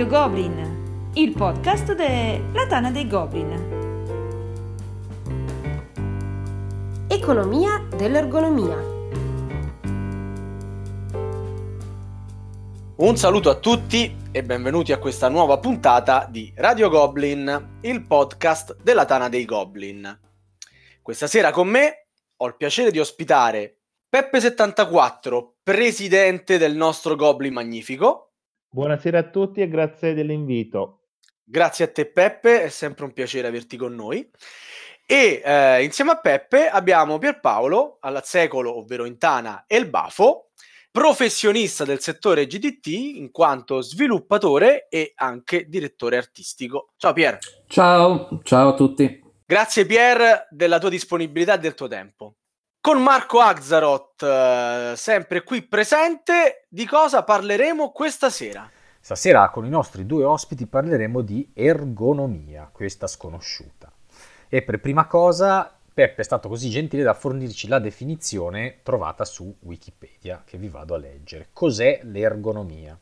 Radio Goblin, il podcast della Tana dei Goblin. Economia dell'ergonomia. Un saluto a tutti e benvenuti a questa nuova puntata di Radio Goblin, il podcast della Tana dei Goblin. Questa sera con me ho il piacere di ospitare Peppe74, presidente del nostro Goblin Magnifico. Buonasera a tutti e grazie dell'invito. Grazie a te Peppe, è sempre un piacere averti con noi. E eh, insieme a Peppe abbiamo Pierpaolo, alla secolo, ovvero Intana e il Bafo, professionista del settore GDT in quanto sviluppatore e anche direttore artistico. Ciao Pier. Ciao, ciao a tutti. Grazie Pier della tua disponibilità e del tuo tempo. Con Marco Axaroth, eh, sempre qui presente, di cosa parleremo questa sera? Stasera con i nostri due ospiti parleremo di ergonomia, questa sconosciuta. E per prima cosa Peppe è stato così gentile da fornirci la definizione trovata su Wikipedia, che vi vado a leggere. Cos'è l'ergonomia?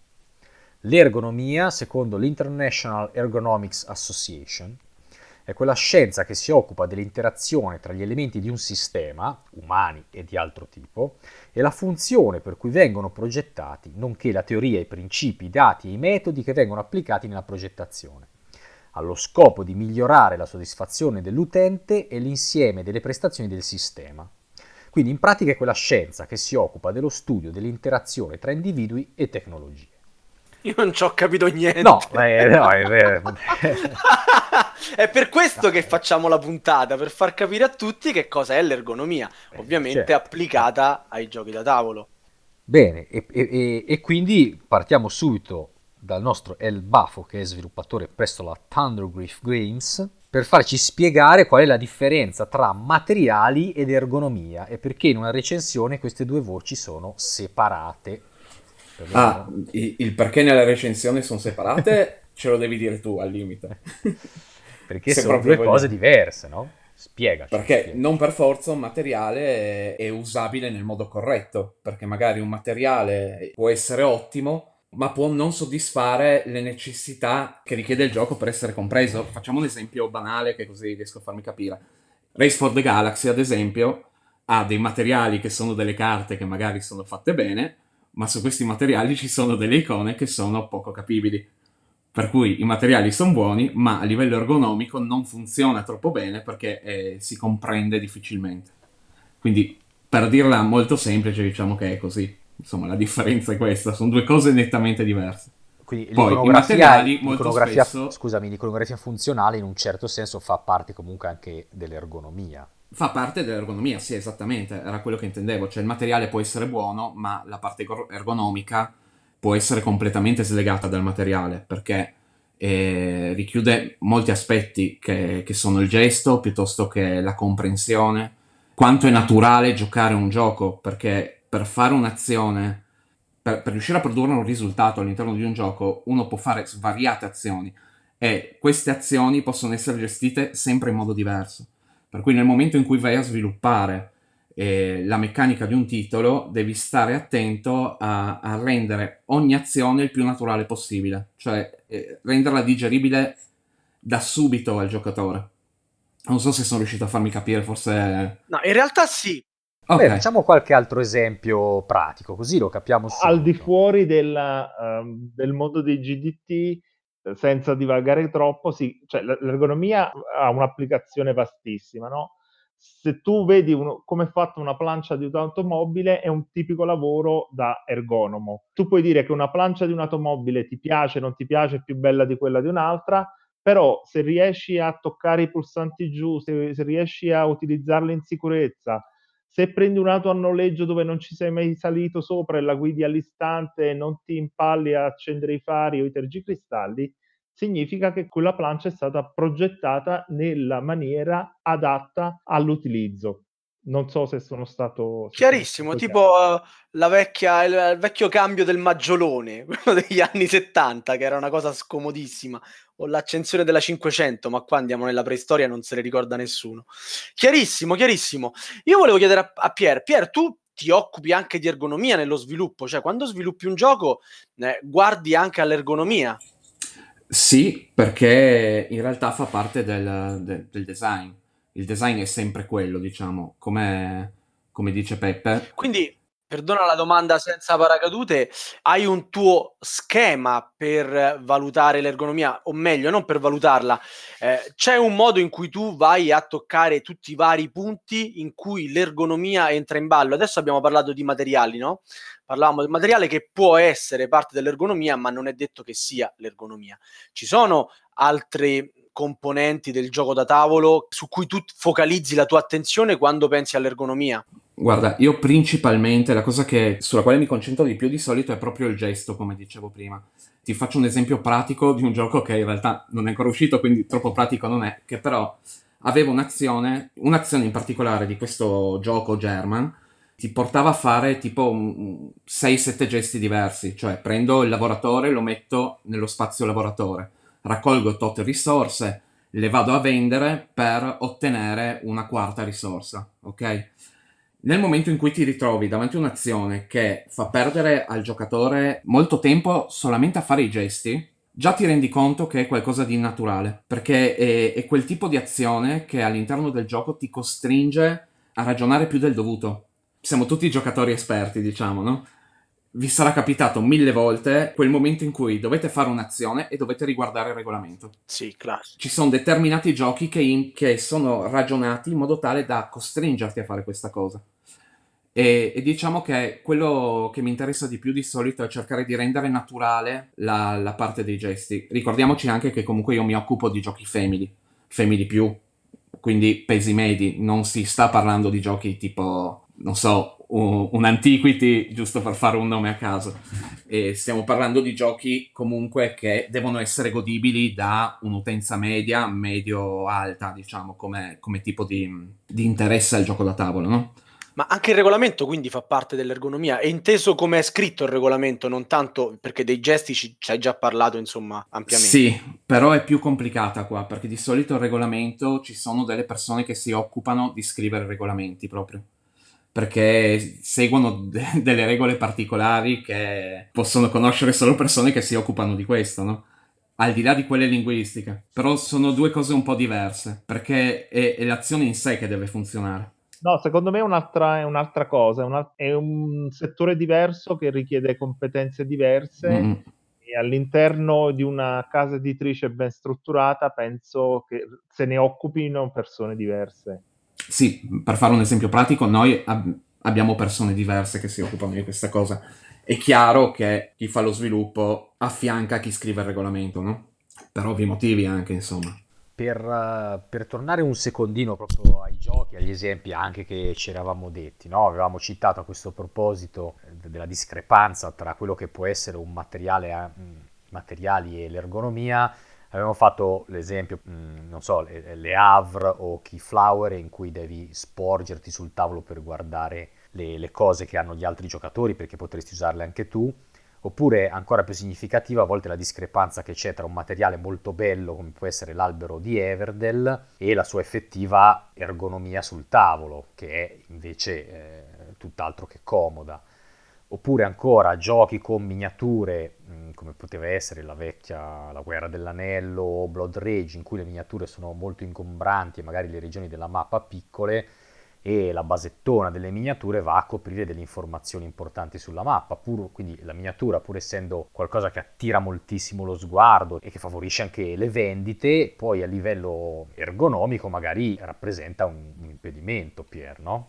L'ergonomia, secondo l'International Ergonomics Association, è quella scienza che si occupa dell'interazione tra gli elementi di un sistema, umani e di altro tipo, e la funzione per cui vengono progettati, nonché la teoria, i principi, i dati e i metodi che vengono applicati nella progettazione, allo scopo di migliorare la soddisfazione dell'utente e l'insieme delle prestazioni del sistema. Quindi in pratica è quella scienza che si occupa dello studio dell'interazione tra individui e tecnologie. Io non ci ho capito niente. No, eh, no è, è, è per questo che facciamo la puntata, per far capire a tutti che cosa è l'ergonomia, ovviamente certo. applicata ai giochi da tavolo. Bene, e, e, e, quindi partiamo subito dal nostro El Bafo, che è sviluppatore presso la Thundergriff Games, per farci spiegare qual è la differenza tra materiali ed ergonomia e perché in una recensione queste due voci sono separate. Ah, il perché nella recensione sono separate ce lo devi dire tu al limite. Perché Se sono due voglio... cose diverse, no? Spiegaci. Perché spiega. non per forza un materiale è, è usabile nel modo corretto, perché magari un materiale può essere ottimo, ma può non soddisfare le necessità che richiede il gioco per essere compreso. Facciamo un esempio banale che così riesco a farmi capire. Race for the Galaxy, ad esempio, ha dei materiali che sono delle carte che magari sono fatte bene, ma su questi materiali ci sono delle icone che sono poco capibili. Per cui i materiali sono buoni, ma a livello ergonomico non funziona troppo bene perché eh, si comprende difficilmente. Quindi, per dirla molto semplice, diciamo che è così. Insomma, la differenza è questa, sono due cose nettamente diverse. Quindi Poi, l'iconografia, i materiali molto spesso... Scusami, l'iconografia funzionale in un certo senso fa parte comunque anche dell'ergonomia. Fa parte dell'ergonomia, sì, esattamente, era quello che intendevo. Cioè il materiale può essere buono, ma la parte ergonomica può essere completamente slegata dal materiale, perché eh, richiude molti aspetti che, che, sono il gesto piuttosto che la comprensione, quanto è naturale giocare un gioco, perché per fare un'azione, per, per riuscire a produrre un risultato all'interno di un gioco, uno può fare svariate azioni e queste azioni possono essere gestite sempre in modo diverso. Per cui nel momento in cui vai a sviluppare eh, la meccanica di un titolo, devi stare attento a, a, rendere ogni azione il più naturale possibile, cioè eh, renderla digeribile da subito al giocatore. Non so se sono riuscito a farmi capire, forse... No, in realtà sì. Okay. Beh, facciamo qualche altro esempio pratico, così lo capiamo subito. Al di fuori della, um, del mondo dei GDT, senza divagare troppo, sì, cioè, l'ergonomia ha un'applicazione vastissima, no? Se tu vedi uno, come è fatta una plancia di un'automobile, è un tipico lavoro da ergonomo. Tu puoi dire che una plancia di un'automobile ti piace, non ti piace, è più bella di quella di un'altra, però se riesci a toccare i pulsanti giusti, se, se riesci a utilizzarla in sicurezza, se prendi un'auto a noleggio dove non ci sei mai salito sopra e la guidi all'istante e non ti impalli a accendere i fari o i tergicristalli, significa che quella plancia è stata progettata nella maniera adatta all'utilizzo. Non so se sono stato... Chiarissimo, tipo uh, la vecchia, il, il, vecchio cambio del maggiolone, quello degli anni 70, che era una cosa scomodissima, o l'accensione della 500, ma qua andiamo nella preistoria e non se ne ricorda nessuno. Chiarissimo, chiarissimo. Io volevo chiedere a, a Pier, Pier, tu ti occupi anche di ergonomia nello sviluppo, cioè quando sviluppi un gioco eh, guardi anche all'ergonomia. Sì, perché in realtà fa parte del, del- del design. Il design è sempre quello, diciamo, come, come dice Peppe. Quindi, perdona la domanda senza paracadute, hai un tuo schema per valutare l'ergonomia, o meglio, non per valutarla, eh, c'è un modo in cui tu vai a toccare tutti i vari punti in cui l'ergonomia entra in ballo. Adesso abbiamo parlato di materiali, no? Parlavamo del materiale che può essere parte dell'ergonomia, ma non è detto che sia l'ergonomia. Ci sono altri componenti del gioco da tavolo su cui tu focalizzi la tua attenzione quando pensi all'ergonomia? Guarda, io principalmente la cosa che, sulla quale mi concentro di più di solito è proprio il gesto, come dicevo prima. Ti faccio un esempio pratico di un gioco che in realtà non è ancora uscito, quindi troppo pratico non è, che però aveva un'azione, un'azione in particolare di questo gioco German, ti portava a fare tipo 6-7 gesti diversi, cioè prendo il lavoratore, lo metto nello spazio lavoratore, raccolgo tot risorse, le vado a vendere per ottenere una quarta risorsa, ok? Nel momento in cui ti ritrovi davanti a un'azione che fa perdere al giocatore molto tempo solamente a fare i gesti, già ti rendi conto che è qualcosa di naturale, perché è, è quel tipo di azione che all'interno del gioco ti costringe a ragionare più del dovuto siamo tutti giocatori esperti, diciamo, no? Vi sarà capitato mille volte quel momento in cui dovete fare un'azione e dovete riguardare il regolamento. Sì, classico. Ci sono determinati giochi che, in, che sono ragionati in modo tale da costringerti a fare questa cosa. E, e, diciamo che quello che mi interessa di più di solito è cercare di rendere naturale la, la, parte dei gesti. Ricordiamoci anche che comunque io mi occupo di giochi family, family più, quindi pesi medi, non si sta parlando di giochi tipo non so, un, un, Antiquity, giusto per fare un nome a caso. E stiamo parlando di giochi comunque che devono essere godibili da un'utenza media, medio-alta, diciamo, come, come tipo di, di, interesse al gioco da tavolo, no? Ma anche il regolamento quindi fa parte dell'ergonomia, è inteso come è scritto il regolamento, non tanto perché dei gesti ci, ci hai già parlato, insomma, ampiamente. Sì, però è più complicata qua, perché di solito il regolamento ci sono delle persone che si occupano di scrivere regolamenti proprio perché seguono de- delle regole particolari che possono conoscere solo persone che si occupano di questo, no? Al di là di quelle linguistiche. Però sono due cose un po' diverse, perché è, è l'azione in sé che deve funzionare. No, secondo me è un'altra, è un'altra cosa, è, una, è, un settore diverso che richiede competenze diverse mm. e all'interno di una casa editrice ben strutturata penso che se ne occupino persone diverse. Sì, per fare un esempio pratico, noi ab- abbiamo persone diverse che si occupano di questa cosa. È chiaro che chi fa lo sviluppo affianca chi scrive il regolamento, no? Per ovvi motivi anche, insomma. Per, uh, per, tornare un secondino proprio ai giochi, agli esempi anche che ci eravamo detti, no? avevamo citato a questo proposito eh, della discrepanza tra quello che può essere un materiale, eh, materiali e l'ergonomia, Abbiamo fatto l'esempio, mm, non so, le, le Havre o Keyflower in cui devi sporgerti sul tavolo per guardare le, le cose che hanno gli altri giocatori perché potresti usarle anche tu. Oppure, ancora più significativa, a volte la discrepanza che c'è tra un materiale molto bello come può essere l'albero di Everdell e la sua effettiva ergonomia sul tavolo, che è invece eh, tutt'altro che comoda oppure ancora giochi con miniature mm, come poteva essere la vecchia La guerra dell'anello o Blood Rage in cui le miniature sono molto ingombranti e magari le regioni della mappa piccole e la basettona delle miniature va a coprire delle informazioni importanti sulla mappa, pur, quindi la miniatura pur essendo qualcosa che attira moltissimo lo sguardo e che favorisce anche le vendite, poi a livello ergonomico magari rappresenta un, un impedimento, Pier, no?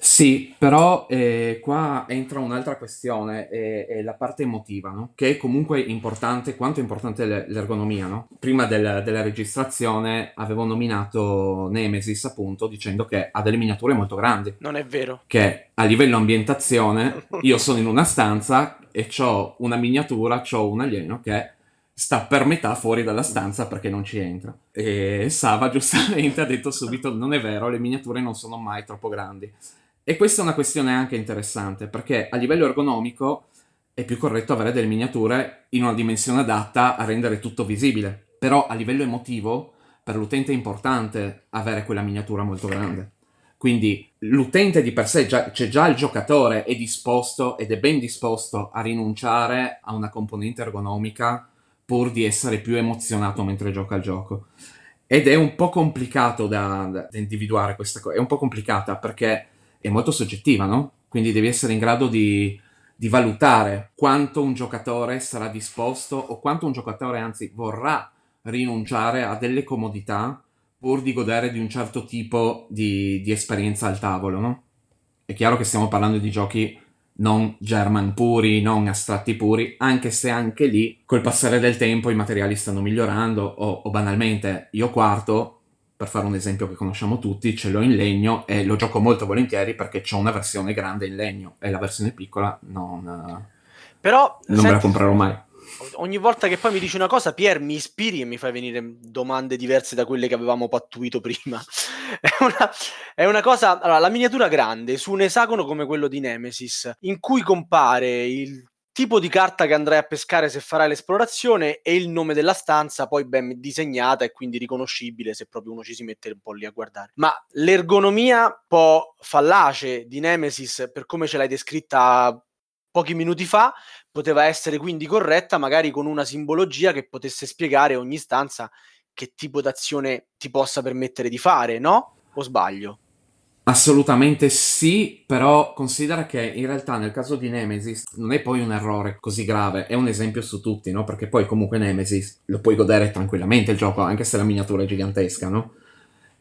Sì, però eh, qua entra un'altra questione, è, è la parte emotiva, no? che è comunque importante, quanto è importante l'ergonomia. No? Prima del, della registrazione avevo nominato Nemesis appunto dicendo che ha delle miniature molto grandi. Non è vero. Che a livello ambientazione io sono in una stanza e ho una miniatura, ho un alieno che sta per metà fuori dalla stanza perché non ci entra. E Sava giustamente ha detto subito non è vero, le miniature non sono mai troppo grandi. E questa è una questione anche interessante, perché a livello ergonomico è più corretto avere delle miniature in una dimensione adatta a rendere tutto visibile, però a livello emotivo per l'utente è importante avere quella miniatura molto grande. Quindi l'utente di per sé, già, c'è già il giocatore, è disposto ed è ben disposto a rinunciare a una componente ergonomica pur di essere più emozionato mentre gioca al gioco. Ed è un po' complicato da, da individuare questa cosa, è un po' complicata perché è molto soggettiva, no? Quindi devi essere in grado di, di valutare quanto un giocatore sarà disposto o quanto un giocatore anzi vorrà rinunciare a delle comodità pur di godere di un certo tipo di, di esperienza al tavolo, no? È chiaro che stiamo parlando di giochi non German puri, non astratti puri, anche se anche lì col passare del tempo i materiali stanno migliorando o, o banalmente io quarto, per fare un esempio che conosciamo tutti, ce l'ho in legno e lo gioco molto volentieri perché c'ho una versione grande in legno e la versione piccola non, Però, non me la comprerò mai ogni volta che poi mi dici una cosa, Pier, mi ispiri e mi fai venire domande diverse da quelle che avevamo pattuito prima. è, una, è una cosa. Allora, la miniatura grande su un esagono come quello di Nemesis, in cui compare il tipo di carta che andrai a pescare se farai l'esplorazione e il nome della stanza poi ben disegnata e quindi riconoscibile se proprio uno ci si mette un po' lì a guardare. Ma l'ergonomia un po' fallace di Nemesis per come ce l'hai descritta pochi minuti fa poteva essere quindi corretta magari con una simbologia che potesse spiegare ogni stanza che tipo d'azione ti possa permettere di fare, no? O sbaglio? Assolutamente sì, però considera che in realtà nel caso di Nemesis non è poi un errore così grave, è un esempio su tutti, no? Perché poi comunque Nemesis lo puoi godere tranquillamente il gioco, anche se la miniatura è gigantesca, no?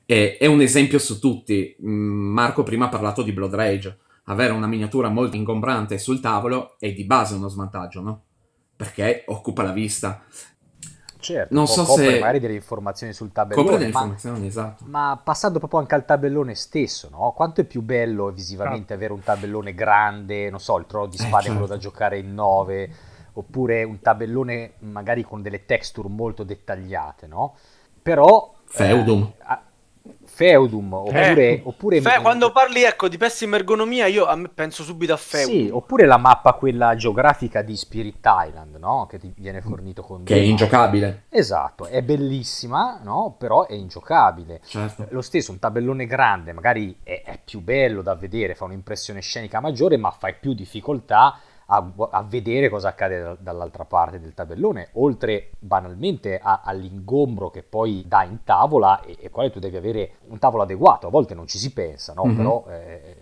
E, è un esempio su tutti. Mm, Marco prima ha parlato di Blood Rage avere una miniatura molto ingombrante sul tavolo è di base uno svantaggio, no? Perché occupa la vista. Certo, non so copre se magari delle informazioni sul tabellone. Copre delle informazioni, ma, esatto. Ma passando proprio anche al tabellone stesso, no? Quanto è più bello visivamente ah. avere un tabellone grande, non so, il trono di spade, eh, certo. quello da giocare in 9, oppure un tabellone magari con delle texture molto dettagliate, no? Però... Feudum. Eh, Feudum oppure, eh, oppure fe- quando parli ecco di pessima ergonomia io a me penso subito a Feudum sì, oppure la mappa quella geografica di Spirit Island no? che ti viene fornito con che è ingiocabile esatto è bellissima no? però è ingiocabile certo. lo stesso un tabellone grande magari è, è più bello da vedere fa un'impressione scenica maggiore ma fai più difficoltà a, a vedere cosa accade dall'altra parte del tabellone, oltre banalmente a, all'ingombro che poi dà in tavola e, e quale tu devi avere un tavolo adeguato. A volte non ci si pensa, no? Mm-hmm. Però eh,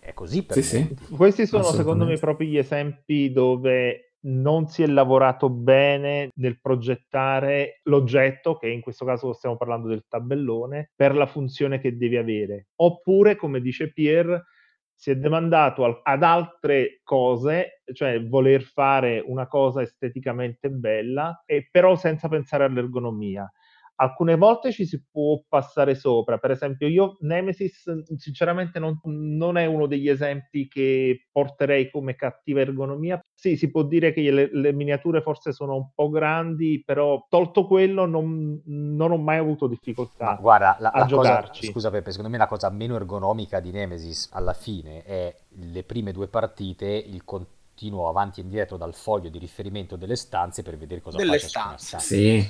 è così per sì, sì. Questi sono secondo me proprio gli esempi dove non si è lavorato bene nel progettare l'oggetto, che in questo caso stiamo parlando del tabellone, per la funzione che devi avere. Oppure, come dice Pierre, si è demandato ad altre cose, cioè voler fare una cosa esteticamente bella, e però senza pensare all'ergonomia alcune volte ci si può passare sopra. Per esempio, io Nemesis, sinceramente, non, non, è uno degli esempi che porterei come cattiva ergonomia. Sì, si può dire che le, le miniature forse sono un po' grandi, però tolto quello, non, non ho mai avuto difficoltà Ma guarda, la, a la giocarci. Cosa, scusa, Peppe, secondo me la cosa meno ergonomica di Nemesis alla fine è le prime due partite, il contatto continuo avanti e indietro dal foglio di riferimento delle stanze per vedere cosa delle fa stanze. stanza. Sì.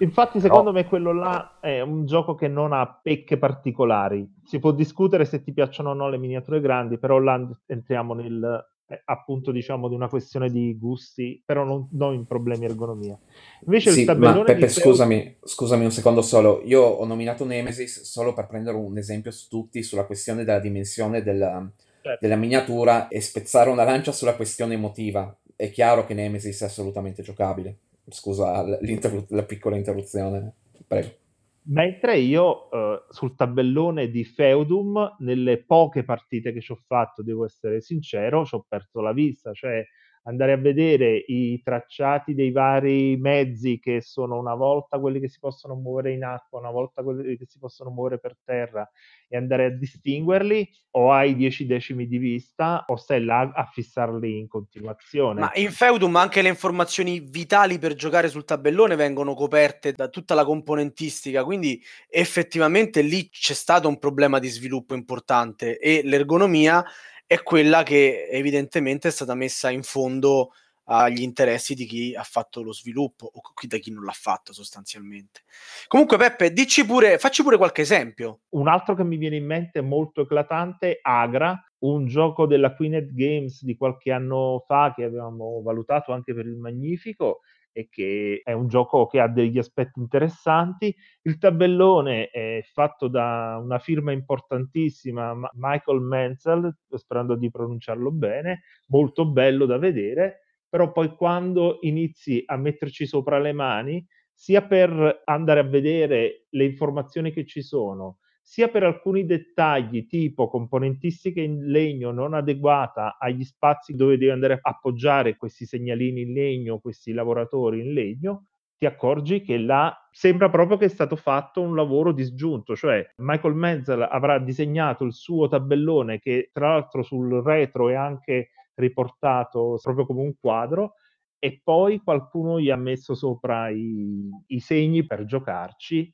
Infatti, secondo Però... me quello là è un gioco che non ha pecche particolari. Si può discutere se ti piacciono o no le miniature grandi, però là entriamo nel eh, appunto diciamo di una questione di gusti, però non, non in problemi ergonomia. Invece sì, il tabellone ma Peppe, scusami, scusami un secondo solo. Io ho nominato Nemesis solo per prendere un esempio su tutti sulla questione della dimensione della certo. della miniatura e spezzare una lancia sulla questione emotiva. È chiaro che Nemesis è assolutamente giocabile. Scusa la piccola interruzione, prego. Mentre io uh, sul tabellone di Feudum, nelle poche partite che ci ho fatto, devo essere sincero, ci ho perso la vista, cioè andare a vedere i tracciati dei vari mezzi che sono una volta quelli che si possono muovere in acqua, una volta quelli che si possono muovere per terra e andare a distinguerli o hai dieci decimi di vista o stai là a fissarli in continuazione. Ma in Feudum anche le informazioni vitali per giocare sul tabellone vengono coperte da tutta la componentistica, quindi effettivamente lì c'è stato un problema di sviluppo importante e l'ergonomia è quella che evidentemente è stata messa in fondo agli interessi di chi ha fatto lo sviluppo o da chi non l'ha fatto sostanzialmente. Comunque Peppe, dici pure, facci pure qualche esempio. Un altro che mi viene in mente molto eclatante, Agra, un gioco della Queened Games di qualche anno fa che avevamo valutato anche per il Magnifico, e che è un gioco che ha degli aspetti interessanti. Il tabellone è fatto da una firma importantissima, Michael Menzel, sperando di pronunciarlo bene, molto bello da vedere, però poi quando inizi a metterci sopra le mani, sia per andare a vedere le informazioni che ci sono, sia per alcuni dettagli tipo componentistica in legno non adeguata agli spazi dove devi andare a appoggiare questi segnalini in legno, questi lavoratori in legno, ti accorgi che là sembra proprio che è stato fatto un lavoro disgiunto, cioè Michael Menzel avrà disegnato il suo tabellone che tra l'altro sul retro è anche riportato proprio come un quadro e poi qualcuno gli ha messo sopra i, i segni per giocarci.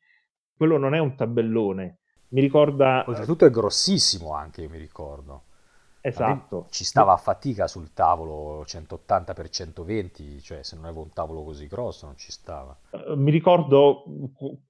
Quello non è un tabellone, mi ricorda... Oltretutto è grossissimo anche, io mi ricordo. Esatto. Ci stava a fatica sul tavolo 180x120, cioè se non avevo un tavolo così grosso non ci stava. Mi ricordo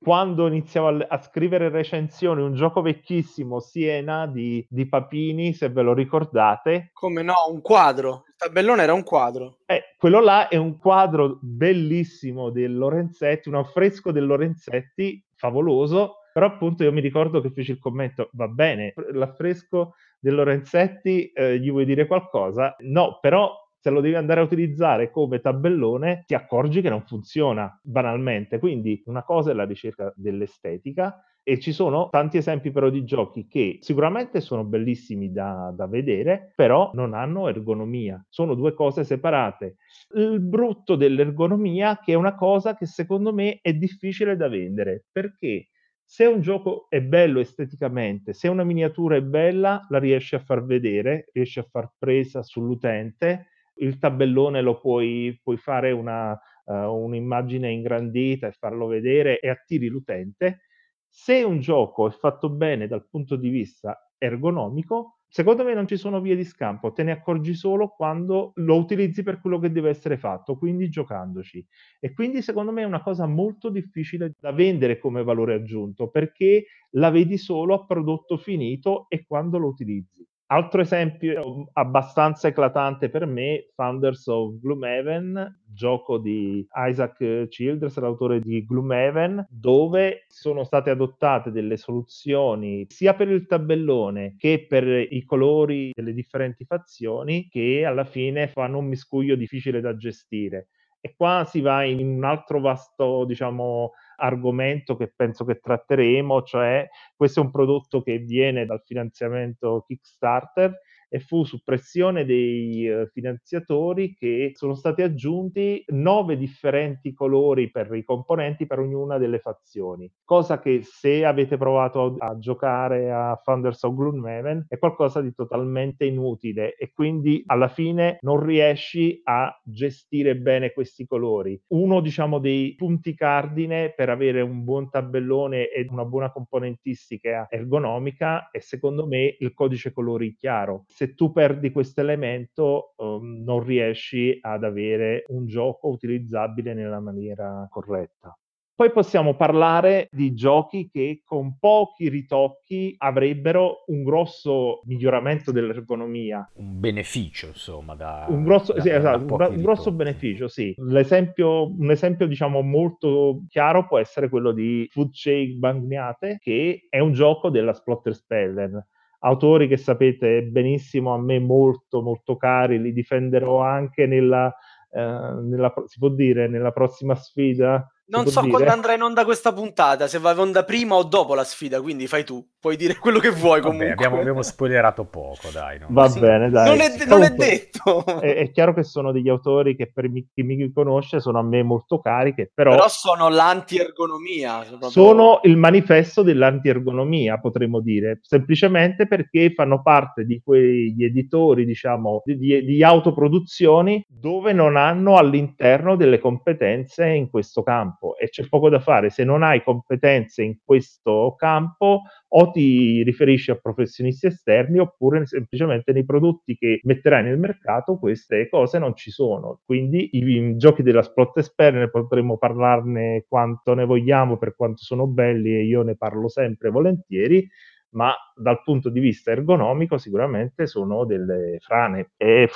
quando iniziavo a, a, scrivere recensioni, un gioco vecchissimo, Siena di, di, Papini, se ve lo ricordate. Come no, un quadro. Il tabellone era un quadro. Eh, quello là è un quadro bellissimo del Lorenzetti, un affresco del Lorenzetti favoloso però appunto io mi ricordo che feci il commento, va bene, l'affresco del Lorenzetti eh, gli vuoi dire qualcosa? No, però se lo devi andare a utilizzare come tabellone ti accorgi che non funziona banalmente. Quindi una cosa è la ricerca dell'estetica e ci sono tanti esempi però di giochi che sicuramente sono bellissimi da, da vedere, però non hanno ergonomia. Sono due cose separate. Il brutto dell'ergonomia che è una cosa che secondo me è difficile da vendere perché se un gioco è bello esteticamente, se una miniatura è bella, la riesci a far vedere, riesci a far presa sull'utente, il tabellone lo puoi, puoi fare una, uh, un'immagine ingrandita e farlo vedere e attiri l'utente. Se un gioco è fatto bene dal punto di vista ergonomico, Secondo me non ci sono vie di scampo, te ne accorgi solo quando lo utilizzi per quello che deve essere fatto, quindi giocandoci. E quindi secondo me è una cosa molto difficile da vendere come valore aggiunto, perché la vedi solo a prodotto finito e quando lo utilizzi. Altro esempio abbastanza eclatante per me, Founders of Gloomhaven, gioco di Isaac Childress, l'autore di Gloomhaven, dove sono state adottate delle soluzioni sia per il tabellone che per i colori delle differenti fazioni che alla fine fanno un miscuglio difficile da gestire. E qua si va in un altro vasto, diciamo, argomento che penso che tratteremo, cioè questo è un prodotto che viene dal finanziamento Kickstarter e fu su pressione dei uh, finanziatori che sono stati aggiunti nove differenti colori per i componenti per ognuna delle fazioni, cosa che se avete provato a, a giocare a Founders of Gloomhaven è qualcosa di totalmente inutile e quindi alla fine non riesci a gestire bene questi colori. Uno diciamo dei punti cardine per avere un buon tabellone e una buona componentistica ergonomica è secondo me il codice colori chiaro se tu perdi questo elemento um, non riesci ad avere un gioco utilizzabile nella maniera corretta. Poi possiamo parlare di giochi che con pochi ritocchi avrebbero un grosso miglioramento dell'ergonomia. Un beneficio, insomma, da, un grosso, da, sì, da esatto, un, un grosso beneficio, sì. L'esempio, un esempio, diciamo, molto chiaro può essere quello di Food Shake Bagnate, che è un gioco della Splotter Spellen autori che sapete benissimo a me molto molto cari, li difenderò anche nella, eh, nella si può dire, nella prossima sfida non so dire? quando andrà in onda questa puntata, se va in onda prima o dopo la sfida, quindi fai tu, puoi dire quello che vuoi comunque. Vabbè, abbiamo, abbiamo spoilerato poco, dai. No? Va sì. bene, dai. Non è, non è detto. È, è, chiaro che sono degli autori che per mi, chi mi conosce sono a me molto cari, che però... Però sono l'anti-ergonomia. Proprio... Sono il manifesto dell'anti-ergonomia, potremmo dire, semplicemente perché fanno parte di quegli editori, diciamo, di, di, di autoproduzioni dove non hanno all'interno delle competenze in questo campo campo e c'è poco da fare. Se non hai competenze in questo campo, o ti riferisci a professionisti esterni oppure semplicemente nei prodotti che metterai nel mercato queste cose non ci sono. Quindi i, i giochi della Splot Expert potremmo parlarne quanto ne vogliamo per quanto sono belli e io ne parlo sempre volentieri ma dal punto di vista ergonomico sicuramente sono delle frane. E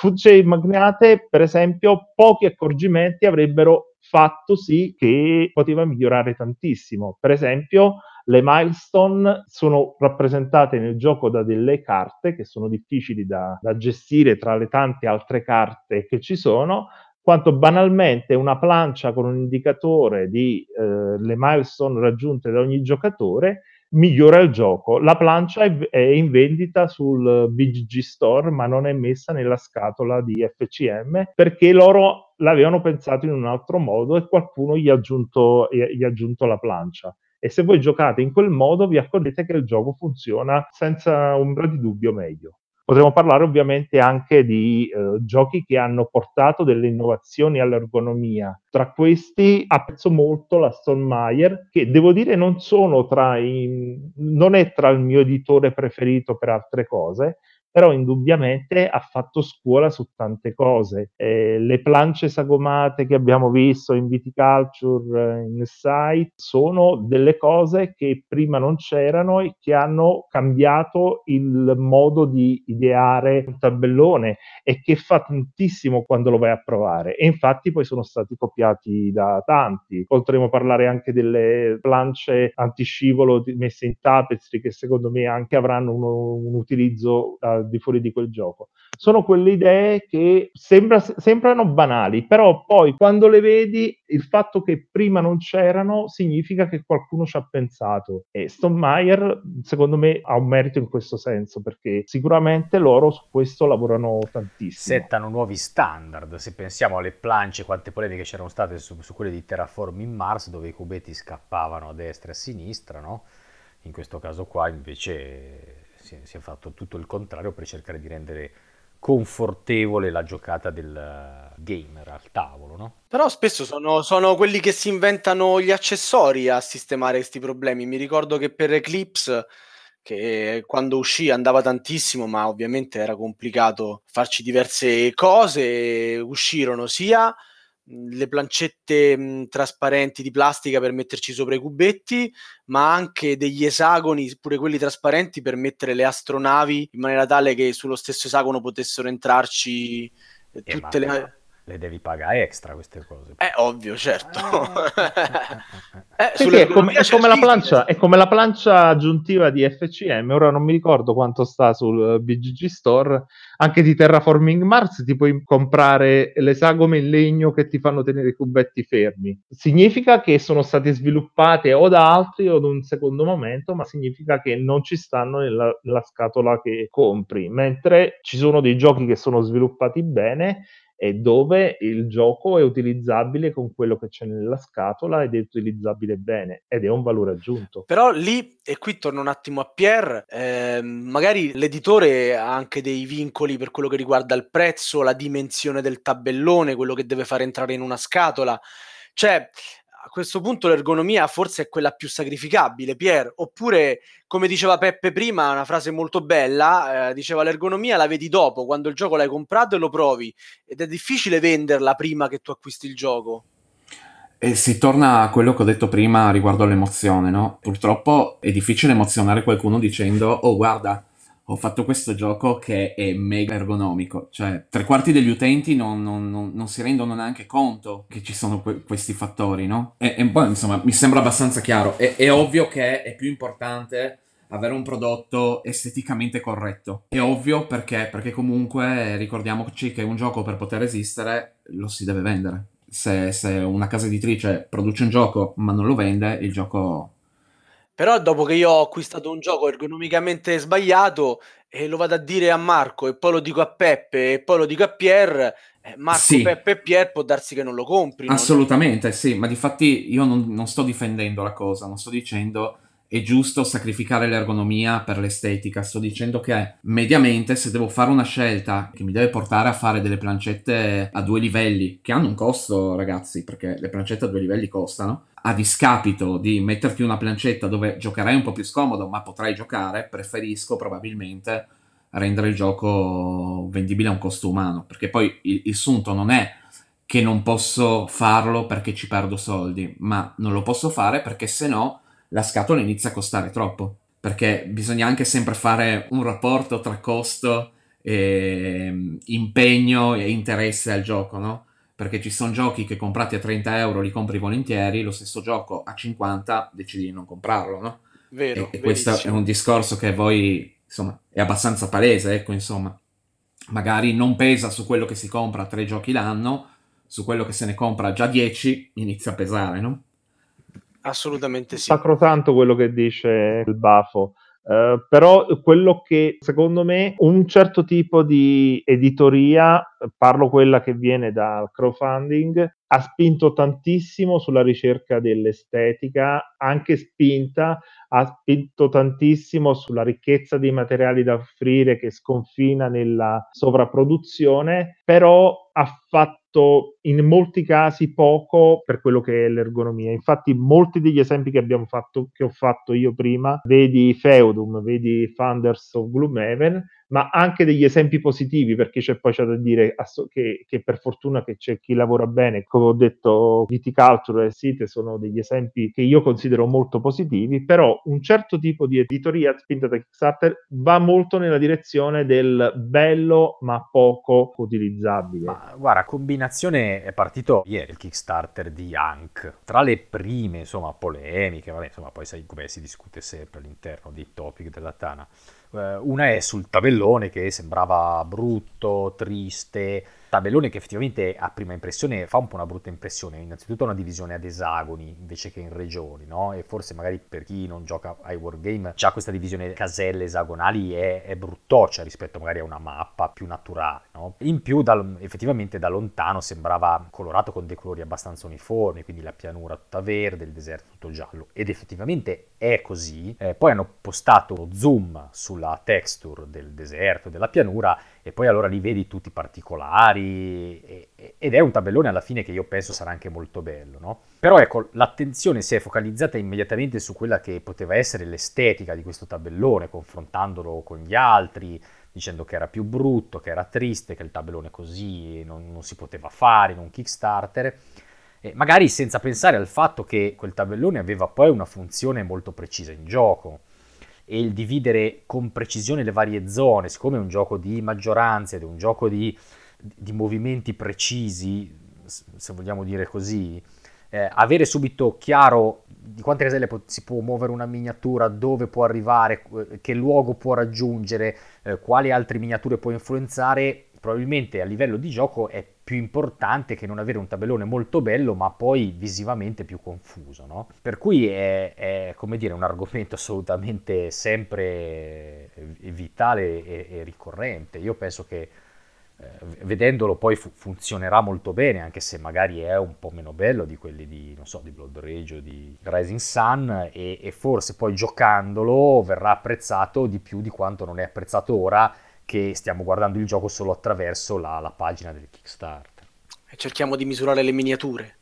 Magnate, per esempio, pochi accorgimenti avrebbero fatto sì che poteva migliorare tantissimo. Per esempio, le milestone sono rappresentate nel gioco da delle carte che sono difficili da, da gestire tra le tante altre carte che ci sono, quanto banalmente una plancia con un indicatore di eh, le milestone raggiunte da ogni giocatore migliora il gioco. La plancia è, in vendita sul BGG Store, ma non è messa nella scatola di FCM perché loro l'avevano pensato in un altro modo e qualcuno gli ha aggiunto, gli ha aggiunto la plancia e se voi giocate in quel modo vi accorgete che il gioco funziona senza ombra di dubbio meglio. Potremmo parlare ovviamente anche di eh, giochi che hanno portato delle innovazioni all'ergonomia. Tra questi apprezzo molto la Stonemeyer, che devo dire non, i, non è tra il mio editore preferito per altre cose, però indubbiamente ha fatto scuola su tante cose. Eh, le plance sagomate che abbiamo visto in Viticulture, in Site, sono delle cose che prima non c'erano e che hanno cambiato il modo di ideare un tabellone e che fa tantissimo quando lo vai a provare. E infatti poi sono stati copiati da tanti. Potremmo parlare anche delle plance antiscivolo messe in tapestry che secondo me anche avranno uno, un utilizzo uh, di fuori di quel gioco. Sono quelle idee che sembra, sembrano banali, però poi quando le vedi, il fatto che prima non c'erano significa che qualcuno ci ha pensato. E Stone Meyer, secondo me, ha un merito in questo senso, perché sicuramente loro su questo lavorano tantissimo. Settano nuovi standard. Se pensiamo alle plance, quante polemiche c'erano state su, su quelle di Terraforming Mars, dove i cubetti scappavano a destra e a sinistra, no? In questo caso qua invece si, si è fatto tutto il contrario per cercare di rendere confortevole la giocata del gamer al tavolo, no? Però spesso sono, sono, quelli che si inventano gli accessori a sistemare questi problemi. Mi ricordo che per Eclipse, che quando uscì andava tantissimo, ma ovviamente era complicato farci diverse cose, uscirono sia le plancette mh, trasparenti di plastica per metterci sopra i cubetti, ma anche degli esagoni, pure quelli trasparenti, per mettere le astronavi in maniera tale che sullo stesso esagono potessero entrarci eh, tutte le le devi pagare extra queste cose. È ovvio, certo. eh, sì, sì, è, come, è, come plancia, è, come, la plancia, aggiuntiva di FCM, ora non mi ricordo quanto sta sul BGG Store, anche di Terraforming Mars ti puoi comprare le sagome in legno che ti fanno tenere i cubetti fermi. Significa che sono state sviluppate o da altri o ad un secondo momento, ma significa che non ci stanno nella, nella scatola che compri, mentre ci sono dei giochi che sono sviluppati bene e dove il gioco è utilizzabile con quello che c'è nella scatola ed è utilizzabile bene ed è un valore aggiunto. Però lì, e qui torno un attimo a Pierre, eh, magari l'editore ha anche dei vincoli per quello che riguarda il prezzo, la dimensione del tabellone, quello che deve fare entrare in una scatola. Cioè, a questo punto l'ergonomia forse è quella più sacrificabile, Pier. Oppure, come diceva Peppe prima, una frase molto bella, eh, diceva l'ergonomia la vedi dopo, quando il gioco l'hai comprato e lo provi, ed è difficile venderla prima che tu acquisti il gioco. E si torna a quello che ho detto prima riguardo all'emozione, no? Purtroppo è difficile emozionare qualcuno dicendo, oh guarda, ho fatto questo gioco che è mega ergonomico, cioè tre quarti degli utenti non, non, non, non si rendono neanche conto che ci sono que- questi fattori, no? E, e, poi insomma mi sembra abbastanza chiaro, è, è ovvio che è più importante avere un prodotto esteticamente corretto. È ovvio perché, perché comunque ricordiamoci che un gioco per poter esistere lo si deve vendere. Se, se una casa editrice produce un gioco ma non lo vende, il gioco però dopo che io ho acquistato un gioco ergonomicamente sbagliato e lo vado a dire a Marco e poi lo dico a Peppe e poi lo dico a Pier, eh, Marco, Sì. Peppe e Pier può darsi che non lo comprino. Assolutamente, sì, ma di fatti io non, non sto difendendo la cosa, non sto dicendo è giusto sacrificare l'ergonomia per l'estetica, sto dicendo che mediamente se devo fare una scelta che mi deve portare a fare delle plancette a due livelli, che hanno un costo ragazzi, perché le plancette a due livelli costano, a discapito di metterti una plancetta dove giocherai un po' più scomodo, ma potrai giocare, preferisco probabilmente rendere il gioco vendibile a un costo umano, perché poi il, il sunto non è che non posso farlo perché ci perdo soldi, ma non lo posso fare perché se no la scatola inizia a costare troppo, perché bisogna anche sempre fare un rapporto tra costo, e, impegno e interesse al gioco, no? perché ci sono giochi che comprati a 30 euro li compri volentieri, lo stesso gioco a 50 decidi di non comprarlo, no? Vero, e, e questo è un discorso che voi, insomma, è abbastanza palese, ecco, insomma, magari non pesa su quello che si compra tre giochi l'anno, su quello che se ne compra già 10 inizia a pesare, no? Assolutamente sì. Sacrosanto quello che dice il Bafo. Uh, però quello che secondo me un certo tipo di editoria, parlo quella che viene dal crowdfunding, ha spinto tantissimo sulla ricerca dell'estetica, anche spinta, ha spinto tantissimo sulla ricchezza dei materiali da offrire che sconfina nella sovrapproduzione, però ha fatto in molti casi poco per quello che è l'ergonomia. Infatti, molti degli esempi che abbiamo fatto, che ho fatto io prima, vedi Feudum, vedi Thunders of Gloomhaven, ma anche degli esempi positivi, perché c'è poi c'è da dire che, che, per fortuna che c'è chi lavora bene, come ho detto, Viticulture e Site sono degli esempi che io considero molto positivi, però un certo tipo di editoria spinta da Kickstarter va molto nella direzione del bello ma poco utilizzabile. Ma guarda, combinazione è partito ieri il Kickstarter di Hank, tra le prime insomma polemiche, vabbè, insomma poi sai come si discute sempre all'interno dei topic della Tana una è sul tabellone che sembrava brutto, triste, tabellone che effettivamente a prima impressione fa un po' una brutta impressione, innanzitutto una divisione ad esagoni invece che in regioni, no? E forse magari per chi non gioca ai wargame già questa divisione caselle esagonali è, è bruttoccia rispetto magari a una mappa più naturale, no? In più dal, effettivamente da lontano sembrava colorato con dei colori abbastanza uniformi, quindi la pianura tutta verde, il deserto tutto giallo ed effettivamente è così. Eh, poi hanno postato zoom sulla texture del deserto, della pianura e poi allora li vedi tutti particolari e, ed è un tabellone alla fine che io penso sarà anche molto bello, no? Però ecco, l'attenzione si è focalizzata immediatamente su quella che poteva essere l'estetica di questo tabellone, confrontandolo con gli altri, dicendo che era più brutto, che era triste, che il tabellone così non, non si poteva fare in un Kickstarter, e magari senza pensare al fatto che quel tabellone aveva poi una funzione molto precisa in gioco e il dividere con precisione le varie zone, siccome è un gioco di maggioranze ed è un gioco di, di movimenti precisi, se vogliamo dire così, eh, avere subito chiaro di quante caselle si può muovere una miniatura, dove può arrivare, che luogo può raggiungere, eh, quali altre miniature può influenzare, probabilmente a livello di gioco è più importante che non avere un tabellone molto bello ma poi visivamente più confuso, no? Per cui è, è, come dire un argomento assolutamente sempre vitale e, e ricorrente. Io penso che eh, vedendolo poi fu- funzionerà molto bene, anche se magari è un po' meno bello di quelli di, non so, di Blood Rage o di Rising Sun e, e forse poi giocandolo verrà apprezzato di più di quanto non è apprezzato ora che stiamo guardando il gioco solo attraverso la, la pagina del Kickstarter. E cerchiamo di misurare le miniature.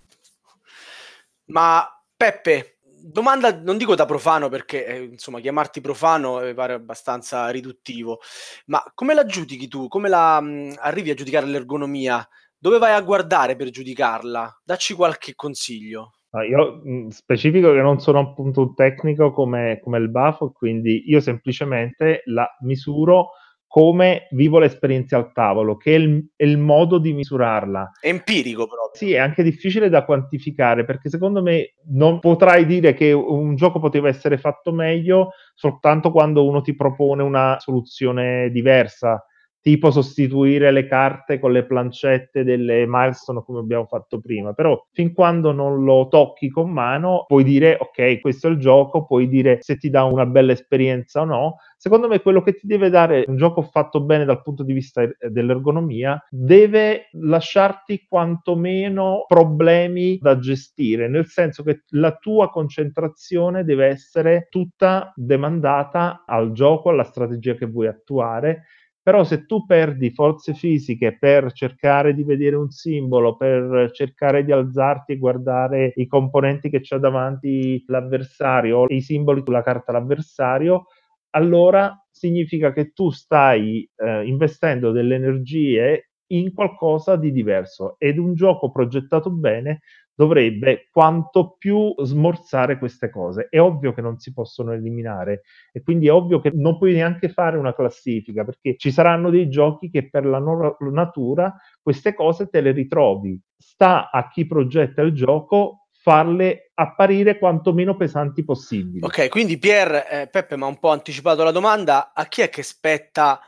Ma Peppe, domanda non dico da profano perché eh, insomma chiamarti profano mi pare abbastanza riduttivo, ma come la giudichi tu? Come la mh, mm, arrivi a giudicare l'ergonomia? Dove vai a guardare per giudicarla? Dacci qualche consiglio. Io mh, mm, specifico che non sono appunto un tecnico come, come il Bafo, quindi io semplicemente la misuro come vivo l'esperienza al tavolo, che è il, è il, modo di misurarla. È empirico però. Sì, è anche difficile da quantificare perché secondo me non potrai dire che un gioco poteva essere fatto meglio soltanto quando uno ti propone una soluzione diversa tipo sostituire le carte con le plancette delle milestone come abbiamo fatto prima, però fin quando non lo tocchi con mano puoi dire ok, questo è il gioco, puoi dire se ti dà una bella esperienza o no. Secondo me quello che ti deve dare un gioco fatto bene dal punto di vista eh, dell'ergonomia deve lasciarti quantomeno problemi da gestire, nel senso che la tua concentrazione deve essere tutta demandata al gioco, alla strategia che vuoi attuare però se tu perdi forze fisiche per cercare di vedere un simbolo, per cercare di alzarti e guardare i componenti che c'ha davanti l'avversario i simboli sulla carta l'avversario, allora significa che tu stai eh, investendo delle energie in qualcosa di diverso ed un gioco progettato bene dovrebbe quanto più smorzare queste cose. È ovvio che non si possono eliminare e quindi è ovvio che non puoi neanche fare una classifica perché ci saranno dei giochi che per la loro natura queste cose te le ritrovi. sta a chi progetta il gioco farle apparire quanto meno pesanti possibili. Ok, quindi Pier, eh, Peppe mi ha un po' anticipato la domanda, a chi è che spetta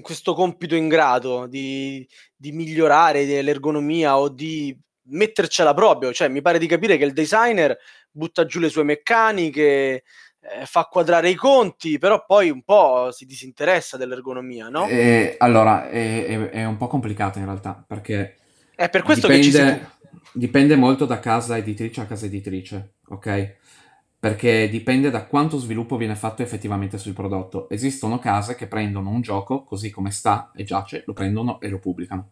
questo compito ingrato di, di migliorare l'ergonomia o di mettercela proprio? Cioè, mi pare di capire che il designer butta giù le sue meccaniche, eh, fa quadrare i conti, però poi un po' si disinteressa dell'ergonomia, no? Eh, allora, è, è, è, un po' complicato in realtà, perché... È per questo dipende, che ci sei Dipende molto da casa editrice a casa editrice, ok? Perché dipende da quanto sviluppo viene fatto effettivamente sul prodotto. Esistono case che prendono un gioco così come sta e giace, lo prendono e lo pubblicano.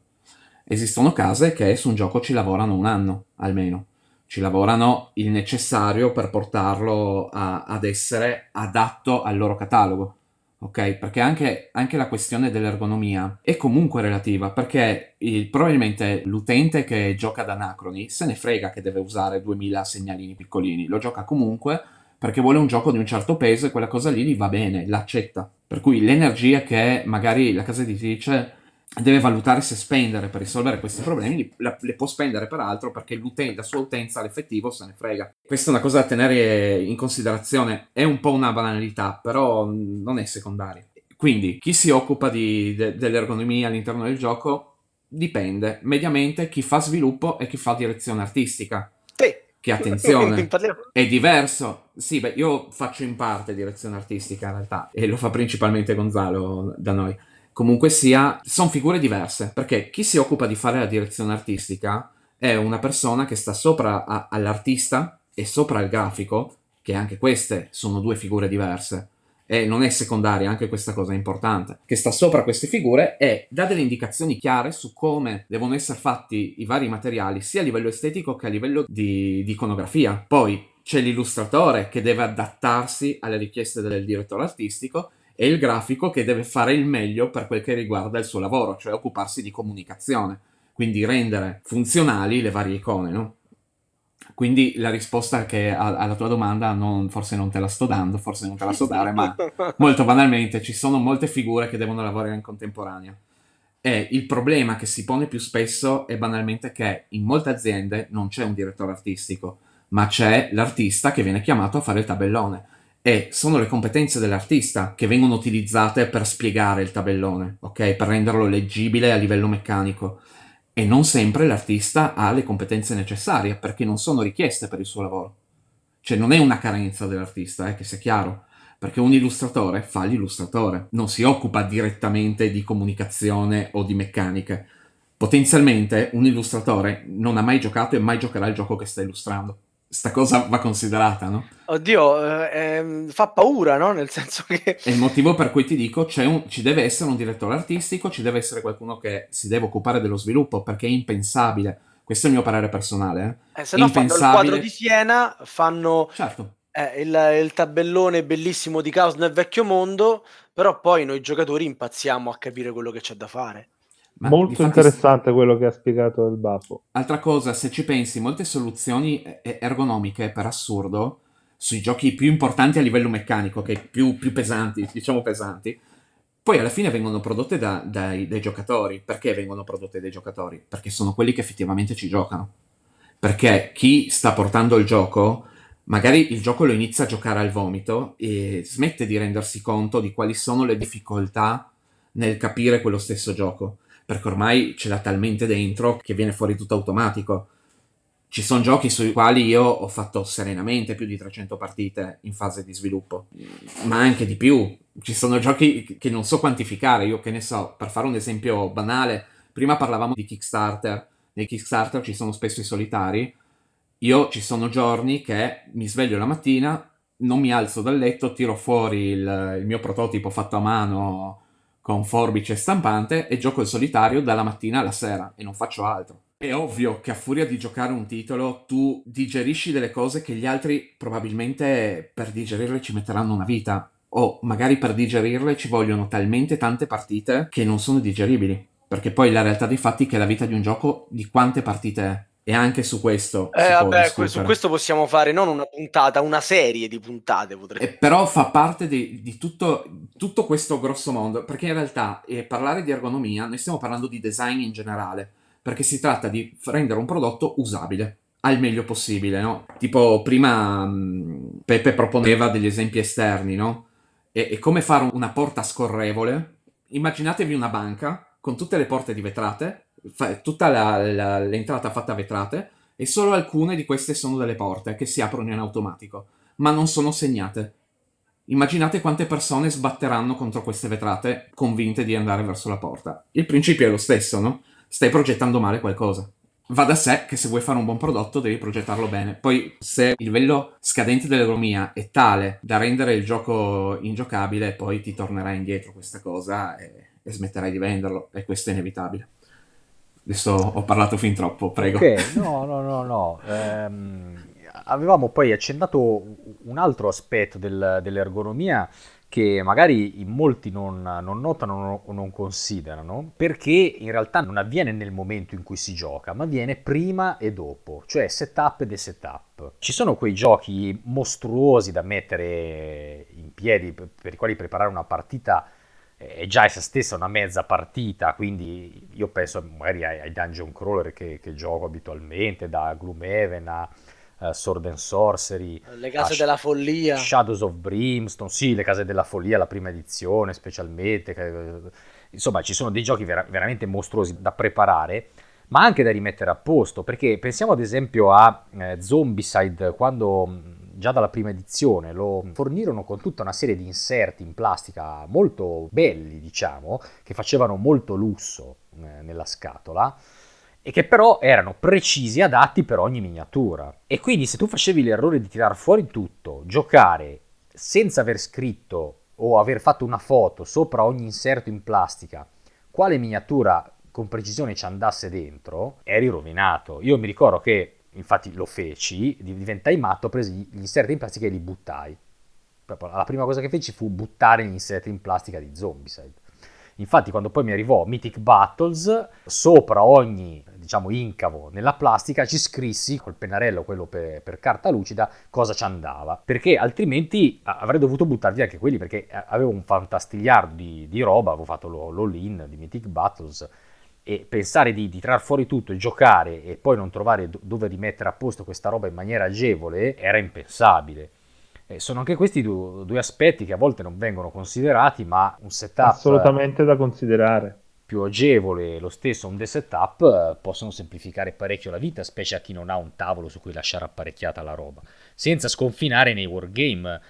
Esistono case che su un gioco ci lavorano un anno almeno ci lavorano il necessario per portarlo a, ad essere adatto al loro catalogo. Ok? Perché anche, anche la questione dell'ergonomia è comunque relativa, perché il, probabilmente l'utente che gioca ad Anacroni se ne frega che deve usare 2000 segnalini piccolini, lo gioca comunque perché vuole un gioco di un certo peso e quella cosa lì gli va bene, l'accetta. Per cui l'energia che magari la casa editrice deve valutare se spendere per risolvere questi problemi, le, può spendere per altro perché la sua utenza all'effettivo se ne frega. Questa è una cosa da tenere in considerazione, è un po' una banalità, però non è secondaria. Quindi chi si occupa di, de, dell'ergonomia all'interno del gioco dipende, mediamente chi fa sviluppo e chi fa direzione artistica. Sì. Che attenzione, è diverso. Sì, beh, io faccio in parte direzione artistica in realtà e lo fa principalmente Gonzalo da noi comunque sia, sono figure diverse, perché chi si occupa di fare la direzione artistica è una persona che sta sopra a, all'artista e sopra al grafico, che anche queste sono due figure diverse. E non è secondaria, anche questa cosa è importante, che sta sopra queste figure e dà delle indicazioni chiare su come devono essere fatti i vari materiali, sia a livello estetico che a livello di, di iconografia. Poi c'è l'illustratore che deve adattarsi alle richieste del direttore artistico e il grafico che deve fare il meglio per quel che riguarda il suo lavoro, cioè occuparsi di comunicazione, quindi rendere funzionali le varie icone, no? Quindi la risposta che alla tua domanda non, forse non te la sto dando, forse non te la so dare, ma molto banalmente ci sono molte figure che devono lavorare in contemporanea. E il problema che si pone più spesso è banalmente che in molte aziende non c'è un direttore artistico, ma c'è l'artista che viene chiamato a fare il tabellone e sono le competenze dell'artista che vengono utilizzate per spiegare il tabellone, ok? Per renderlo leggibile a livello meccanico. E non sempre l'artista ha le competenze necessarie perché non sono richieste per il suo lavoro. Cioè non è una carenza dell'artista, eh, che sia chiaro, perché un illustratore fa l'illustratore, non si occupa direttamente di comunicazione o di meccaniche. Potenzialmente un illustratore non ha mai giocato e mai giocherà il gioco che sta illustrando sta cosa va considerata, no? Oddio, eh, fa paura, no? Nel senso che... È il motivo per cui ti dico, un, ci deve essere un direttore artistico, ci deve essere qualcuno che si deve occupare dello sviluppo, perché è impensabile. Questo è il mio parere personale. Eh, eh se no fanno il quadro di Siena, fanno certo. eh, il, il, tabellone bellissimo di Caos nel vecchio mondo, però poi noi giocatori impazziamo a capire quello che c'è da fare. Ma Molto interessante quello che ha spiegato il Bafo. Altra cosa, se ci pensi, molte soluzioni ergonomiche, per assurdo, sui giochi più importanti a livello meccanico, che più, più pesanti, diciamo pesanti, poi alla fine vengono prodotte da, dai, dai giocatori. Perché vengono prodotte dai giocatori? Perché sono quelli che effettivamente ci giocano. Perché chi sta portando il gioco, magari il gioco lo inizia a giocare al vomito e smette di rendersi conto di quali sono le difficoltà nel capire quello stesso gioco perché ormai ce l'ha talmente dentro che viene fuori tutto automatico. Ci sono giochi sui quali io ho fatto serenamente più di 300 partite in fase di sviluppo, ma anche di più. Ci sono giochi che non so quantificare, io che ne so, per fare un esempio banale, prima parlavamo di Kickstarter, nei Kickstarter ci sono spesso i solitari, io ci sono giorni che mi sveglio la mattina, non mi alzo dal letto, tiro fuori il, il mio prototipo fatto a mano con forbice stampante e gioco il solitario dalla mattina alla sera e non faccio altro. È ovvio che a furia di giocare un titolo tu digerisci delle cose che gli altri probabilmente per digerirle ci metteranno una vita o magari per digerirle ci vogliono talmente tante partite che non sono digeribili. Perché poi la realtà dei fatti è che la vita di un gioco di quante partite è. E anche su questo. Eh, vabbè, su questo possiamo fare non una puntata, una serie di puntate. Eh, però fa parte di, di tutto, tutto, questo grosso mondo. Perché in realtà eh, parlare di ergonomia, noi stiamo parlando di design in generale. perché si tratta di rendere un prodotto usabile al meglio possibile, no? Tipo prima mh, Peppe proponeva degli esempi esterni, no? E, e come fare una porta scorrevole. Immaginatevi una banca con tutte le porte di vetrate, tutta la, la, l'entrata fatta a vetrate, e solo alcune di queste sono delle porte che si aprono in automatico, ma non sono segnate. Immaginate quante persone sbatteranno contro queste vetrate convinte di andare verso la porta. Il principio è lo stesso, no? Stai progettando male qualcosa. Va da sé che se vuoi fare un buon prodotto devi progettarlo bene. Poi se il livello scadente dell'economia è tale da rendere il gioco ingiocabile, poi ti tornerà indietro questa cosa e, e smetterai di venderlo e questo è inevitabile. Adesso ho parlato fin troppo, prego. Ok, no, no, no, no. Ehm, avevamo poi accennato un altro aspetto del- dell'ergonomia che magari in molti non, non notano o non considerano, perché in realtà non avviene nel momento in cui si gioca, ma avviene prima e dopo, cioè setup e desetup. Ci sono quei giochi mostruosi da mettere in piedi per per i quali preparare una partita è già essa stessa una mezza partita, quindi io penso magari ai, ai dungeon crawler che, che gioco abitualmente, da Gloomhaven a uh, Sword and Sorcery, Le case della follia. Shadows of Brimstone, sì, le case della follia, la prima edizione specialmente, che- insomma ci sono dei giochi vera- veramente mostruosi da preparare, ma anche da rimettere a posto, perché pensiamo ad esempio a eh, Zombicide, quando mh, già dalla prima edizione lo fornirono con tutta una serie di inserti in plastica molto belli, diciamo, che facevano molto lusso eh, nella scatola e che però erano precisi e adatti per ogni miniatura. E quindi se tu facevi l'errore di tirar fuori tutto, giocare senza aver scritto o aver fatto una foto sopra ogni inserto in plastica quale miniatura con precisione ci andasse dentro, eri rovinato. Io mi ricordo che, infatti lo feci, di- diventai matto, presi gli inserti in plastica e li buttai. La prima cosa che feci fu buttare gli inserti in plastica di Zombicide. Infatti, quando poi mi arrivò Mythic Battles, sopra ogni, diciamo, incavo nella plastica ci scrissi col pennarello, quello per, per carta lucida, cosa ci andava. Perché altrimenti avrei dovuto buttar anche quelli, perché avevo un fantastigliardo di, di roba, avevo fatto l'all-in di Mythic Battles, e pensare di, di tirar fuori tutto e giocare e poi non trovare do- dove rimettere a posto questa roba in maniera agevole era impensabile. Eh, sono anche questi du- due aspetti che a volte non vengono considerati, ma un setup Assolutamente da considerare. più agevole, lo stesso un setup, eh, possono semplificare parecchio la vita, specie a chi non ha un tavolo su cui lasciare apparecchiata la roba. Senza sconfinare nei wargame,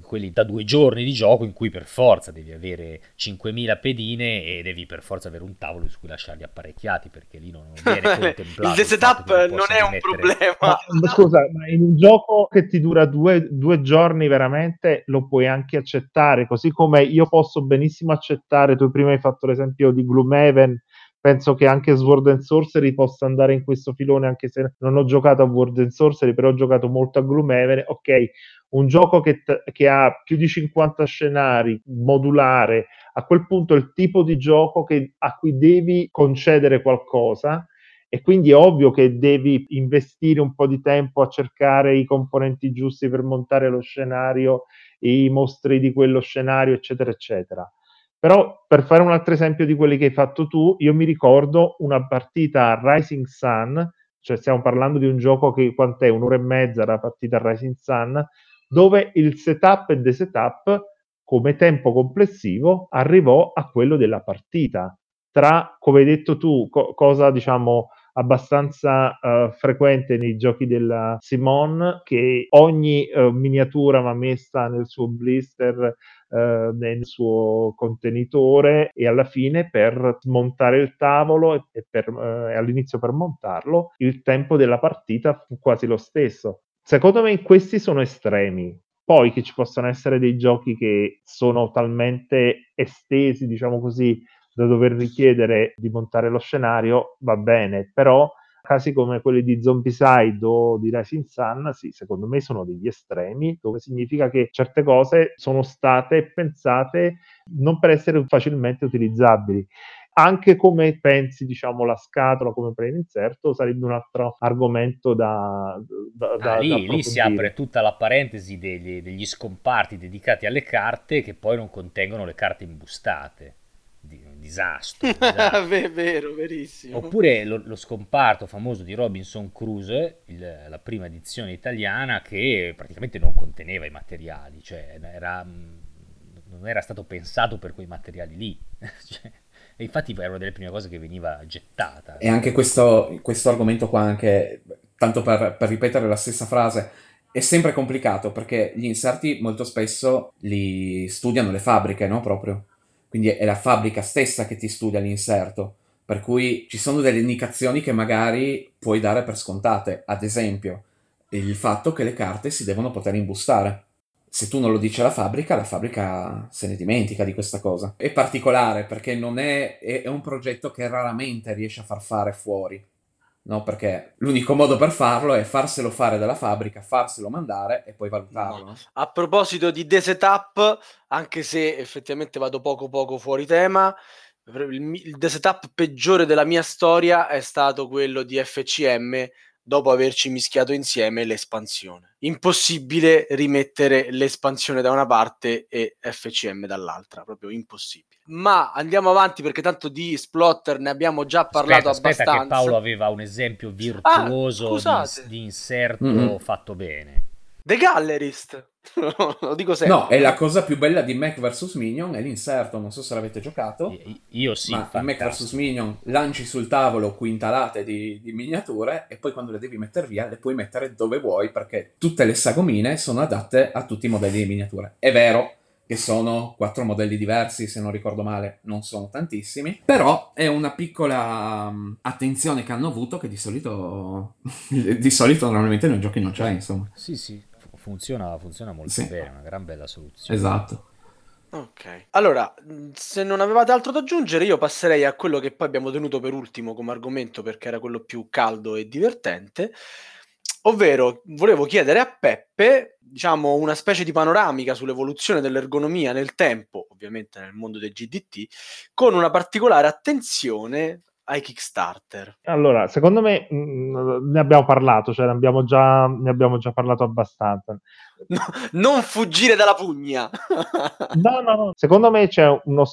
quelli da due giorni di gioco in cui per forza devi avere 5.000 pedine e devi per forza avere un tavolo su cui lasciarli apparecchiati, perché lì non non viene contemplato. Il setup non non è un problema. Ma, ma scusa, ma in un gioco che ti dura due, due giorni veramente lo puoi anche accettare, così come io posso benissimo accettare, tu prima hai fatto l'esempio di Gloomhaven, penso che anche Sword and Sorcery possa andare in questo filone, anche se non ho giocato a Sword and Sorcery, però ho giocato molto a Gloomhaven, ok, un gioco che, t- che ha più di 50 scenari, modulare, a quel punto è il tipo di gioco che- a cui devi concedere qualcosa e quindi è ovvio che devi investire un po' di tempo a cercare i componenti giusti per montare lo scenario, i mostri di quello scenario, eccetera, eccetera. Però per fare un altro esempio di quelli che hai fatto tu, io mi ricordo una partita a Rising Sun, cioè stiamo parlando di un gioco che quant'è? Un'ora e mezza la partita a Rising Sun, dove il setup e the setup come tempo complessivo arrivò a quello della partita. Tra, come hai detto tu, co- cosa diciamo abbastanza eh, frequente nei giochi della Simone, che ogni eh, miniatura va messa nel suo blister, nel suo contenitore e alla fine per montare il tavolo e, e per, eh, all'inizio per montarlo, il tempo della partita fu quasi lo stesso. Secondo me questi sono estremi. Poi che ci possono essere dei giochi che sono talmente estesi, diciamo così, da dover richiedere di montare lo scenario, va bene, però casi come quelli di Zombicide o di Rising Sun, sì, secondo me sono degli estremi, dove significa che certe cose sono state pensate non per essere facilmente utilizzabili. Anche come pensi, diciamo, la scatola come pre-inserto sarebbe un altro argomento da, da, Ah, lì, da lì si approfondire. apre tutta la parentesi degli, degli scomparti dedicati alle carte che poi non contengono le carte imbustate. Di- disastro. disastro. vero, verissimo. Oppure lo, lo, scomparto famoso di Robinson Crusoe, il, la prima edizione italiana, che praticamente non conteneva i materiali, cioè era, non era stato pensato per quei materiali lì. cioè, e infatti era una delle prime cose che veniva gettata. E anche questo, questo argomento qua, anche tanto per, per ripetere la stessa frase, è sempre complicato perché gli inserti molto spesso li studiano le fabbriche, no? Proprio. Quindi è la fabbrica stessa che ti studia l'inserto. Per cui ci sono delle indicazioni che magari puoi dare per scontate. Ad esempio, il fatto che le carte si devono poter imbustare. Se tu non lo dici alla fabbrica, la fabbrica se ne dimentica di questa cosa. È particolare perché non è, è un progetto che raramente riesce a far fare fuori no? Perché l'unico modo per farlo è farselo fare dalla fabbrica, farselo mandare e poi valutarlo. No. A proposito di The Setup, anche se effettivamente vado poco poco fuori tema, il, il The Setup peggiore della mia storia è stato quello di FCM dopo averci mischiato insieme l'espansione. Impossibile rimettere l'espansione da una parte e FCM dall'altra, proprio impossibile. Ma andiamo avanti perché tanto di Splotter ne abbiamo già parlato aspetta, abbastanza. Aspetta che Paolo aveva un esempio virtuoso ah, di, di, inserto mm-hmm. fatto bene. The Gallerist. Lo dico sempre. No, è la cosa più bella di Mac vs Minion, è l'inserto, non so se l'avete giocato. Io sì. Ma in Mac vs Minion lanci sul tavolo quintalate di, di, miniature e poi quando le devi mettere via le puoi mettere dove vuoi perché tutte le sagomine sono adatte a tutti i modelli di miniature. È vero che sono quattro modelli diversi, se non ricordo male, non sono tantissimi, però è una piccola um, attenzione che hanno avuto che di solito di solito normalmente nei giochi non c'è, insomma. Sì, sì funziona, funziona molto sì. bene, una gran bella soluzione. Esatto. Ok, allora se non avevate altro da aggiungere, io passerei a quello che poi abbiamo tenuto per ultimo come argomento perché era quello più caldo e divertente. Ovvero, volevo chiedere a Peppe, diciamo, una specie di panoramica sull'evoluzione dell'ergonomia nel tempo, ovviamente nel mondo del GDT, con una particolare attenzione ai Kickstarter? Allora, secondo me mh, mm, ne abbiamo parlato, cioè ne abbiamo già, ne abbiamo già parlato abbastanza. No, non fuggire dalla pugna! no, no, no. Secondo me c'è uno,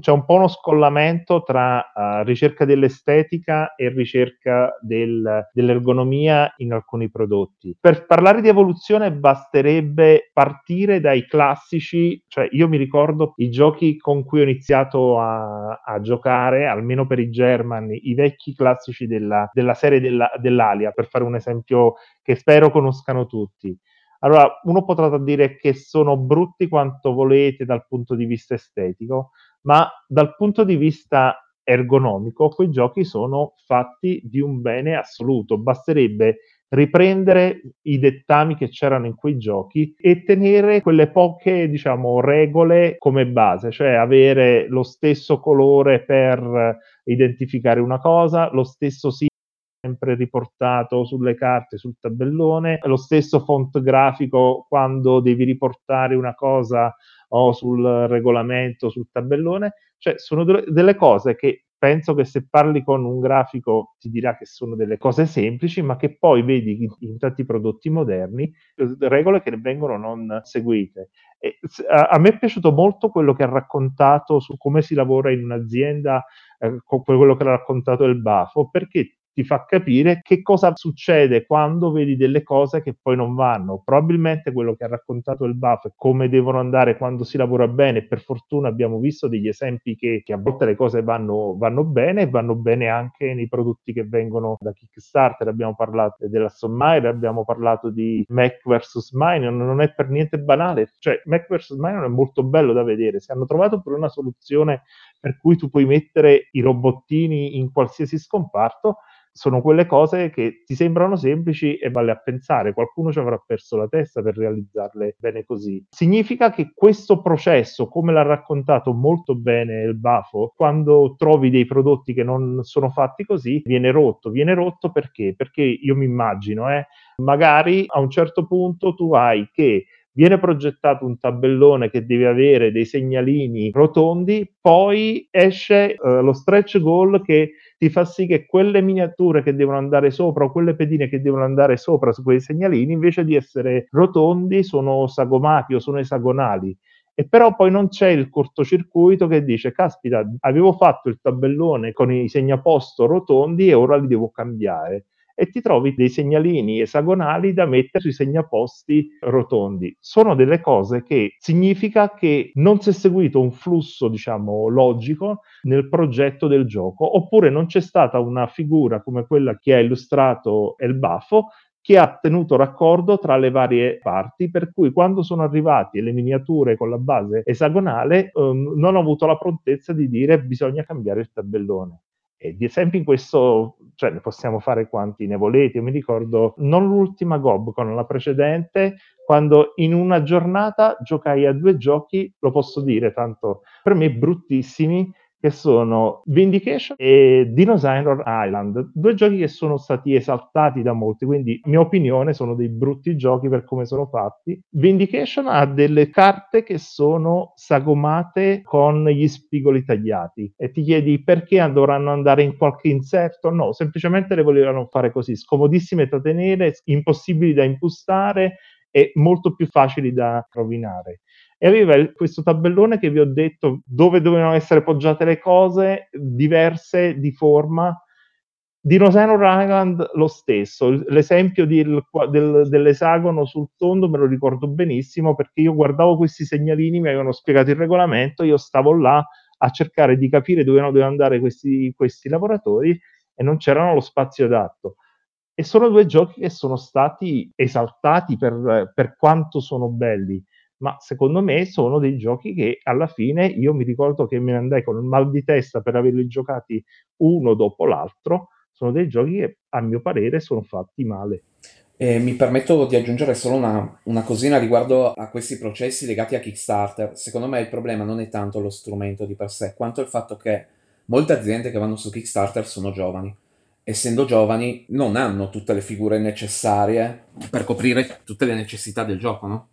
c'è un po' uno scollamento tra uh, ricerca dell'estetica e ricerca del, dell'ergonomia in alcuni prodotti. Per parlare di evoluzione basterebbe partire dai classici, cioè io mi ricordo i giochi con cui ho iniziato a, a giocare, almeno per i German, i vecchi classici della, della serie della, dell'Alia, per fare un esempio che spero conoscano tutti. Allora, uno potrà dire che sono brutti quanto volete dal punto di vista estetico, ma dal punto di vista ergonomico quei giochi sono fatti di un bene assoluto. Basterebbe riprendere i dettami che c'erano in quei giochi e tenere quelle poche, diciamo, regole come base, cioè avere lo stesso colore per identificare una cosa, lo stesso simbolo sempre riportato sulle carte, sul tabellone, lo stesso font grafico quando devi riportare una cosa o sul regolamento, sul tabellone, cioè sono delle cose che penso che se parli con un grafico ti dirà che sono delle cose semplici, ma che poi vedi in, tanti prodotti moderni regole che vengono non seguite. E, a, me è piaciuto molto quello che ha raccontato su come si lavora in un'azienda, eh, quello che ha raccontato il Bafo, perché ti fa capire che cosa succede quando vedi delle cose che poi non vanno. Probabilmente quello che ha raccontato il Buff è come devono andare quando si lavora bene. Per fortuna abbiamo visto degli esempi che, che a volte le cose vanno, vanno, bene e vanno bene anche nei prodotti che vengono da Kickstarter. Abbiamo parlato della Sommire, abbiamo parlato di Mac vs. Mine, non è per niente banale. Cioè, Mac vs. Mine è molto bello da vedere. Se hanno trovato per una soluzione per cui tu puoi mettere i robottini in qualsiasi scomparto, sono quelle cose che ti sembrano semplici e vale a pensare, qualcuno ci avrà perso la testa per realizzarle bene così. Significa che questo processo, come l'ha raccontato molto bene il Bafo, quando trovi dei prodotti che non sono fatti così, viene rotto. Viene rotto perché? Perché io mi immagino, eh, magari a un certo punto tu hai che viene progettato un tabellone che deve avere dei segnalini rotondi, poi esce uh, lo stretch goal che ti fa sì che quelle miniature che devono andare sopra o quelle pedine che devono andare sopra su quei segnalini, invece di essere rotondi, sono sagomati o sono esagonali. e però poi non c'è il cortocircuito che dice caspita avevo fatto il tabellone con i segnaposto rotondi e ora li devo cambiare e ti trovi dei segnalini esagonali da mettere sui segnaposti rotondi. Sono delle cose che significa che non si è seguito un flusso, diciamo, logico nel progetto del gioco, oppure non c'è stata una figura come quella che ha illustrato El Bafo che ha tenuto raccordo tra le varie parti, per cui quando sono arrivati le miniature con la base esagonale, ehm, non ho avuto la prontezza di dire bisogna cambiare il tabellone. E di esempi in questo, cioè ne possiamo fare quanti ne volete. Io mi ricordo non l'ultima Gob, con la precedente, quando in una giornata giocai a due giochi, lo posso dire, tanto per me bruttissimi, che sono Vindication e Dinosaur Island, due giochi che sono stati esaltati da molti, quindi mia opinione sono dei brutti giochi per come sono fatti. Vindication ha delle carte che sono sagomate con gli spigoli tagliati e ti chiedi perché dovranno andare in qualche inserto? No, semplicemente le volevano fare così, scomodissime da tenere, impossibili da impostare e molto più facili da rovinare e aveva questo tabellone che vi ho detto dove dovevano essere poggiate le cose, diverse di forma. Dinosaur Island lo stesso, l'esempio del, del, dell'esagono sul tondo me lo ricordo benissimo perché io guardavo questi segnalini, mi avevano spiegato il regolamento, io stavo là a cercare di capire dove dovevano andare questi, questi lavoratori e non c'erano lo spazio adatto. E sono due giochi che sono stati esaltati per, per quanto sono belli ma secondo me sono dei giochi che alla fine io mi ricordo che me ne andai con il mal di testa per averli giocati uno dopo l'altro, sono dei giochi che a mio parere sono fatti male. E mi permetto di aggiungere solo una, una, cosina riguardo a questi processi legati a Kickstarter. Secondo me il problema non è tanto lo strumento di per sé, quanto il fatto che molte aziende che vanno su Kickstarter sono giovani. Essendo giovani non hanno tutte le figure necessarie per coprire tutte le necessità del gioco, no?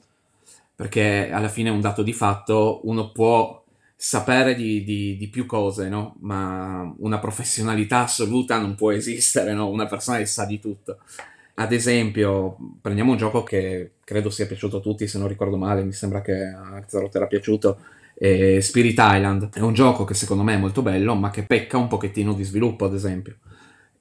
Perché alla fine è un dato di fatto, uno può sapere di, di, di più cose, no? ma una professionalità assoluta non può esistere, no? una persona che sa di tutto. Ad esempio, prendiamo un gioco che credo sia piaciuto a tutti, se non ricordo male, mi sembra che a Zerot era piaciuto, Spirit Island. È un gioco che secondo me è molto bello, ma che pecca un pochettino di sviluppo, ad esempio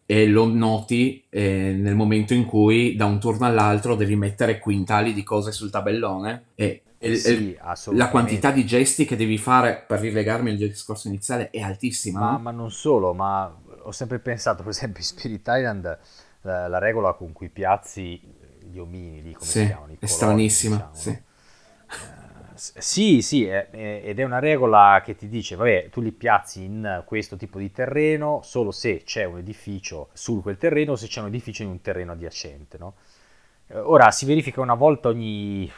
e lo noti eh, nel momento in cui da un turno all'altro devi mettere quintali di cose sul tabellone e, e sì, la quantità di gesti che devi fare per rilegarmi al discorso iniziale è altissima. Ma, no? ma non solo, ma ho sempre pensato, per esempio, in Spirit Island, la, la regola con cui piazzi gli omini, come sì, si chiamano? È colori, stranissima, diciamo, sì. No? Sì, sì, è, è, ed è una regola che ti dice, vabbè, tu li piazzi in questo tipo di terreno solo se c'è un edificio su quel terreno o se c'è un edificio in un terreno adiacente, no? Eh, ora, si verifica una volta ogni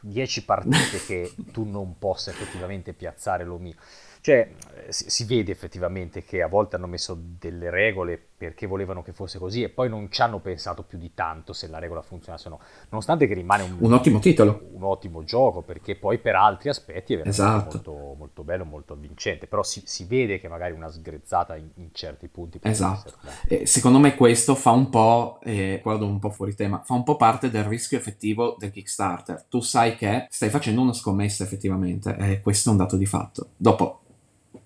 10 partite che tu non possa effettivamente piazzare l'omino. Cioè, eh, si, vede effettivamente che a volte hanno messo delle regole perché volevano che fosse così e poi non ci hanno pensato più di tanto se la regola funzionasse o no. Nonostante che rimane un, un ottimo titolo. Un ottimo gioco perché poi per altri aspetti è veramente esatto. molto, molto, bello, molto avvincente. Però si, si, vede che magari una sgrezzata in, in certi punti. Esatto. Eh, secondo me questo fa un po', eh, guardo un po' fuori tema, fa un po' parte del rischio effettivo del Kickstarter. Tu sai che stai facendo una scommessa effettivamente e questo è un dato di fatto. Dopo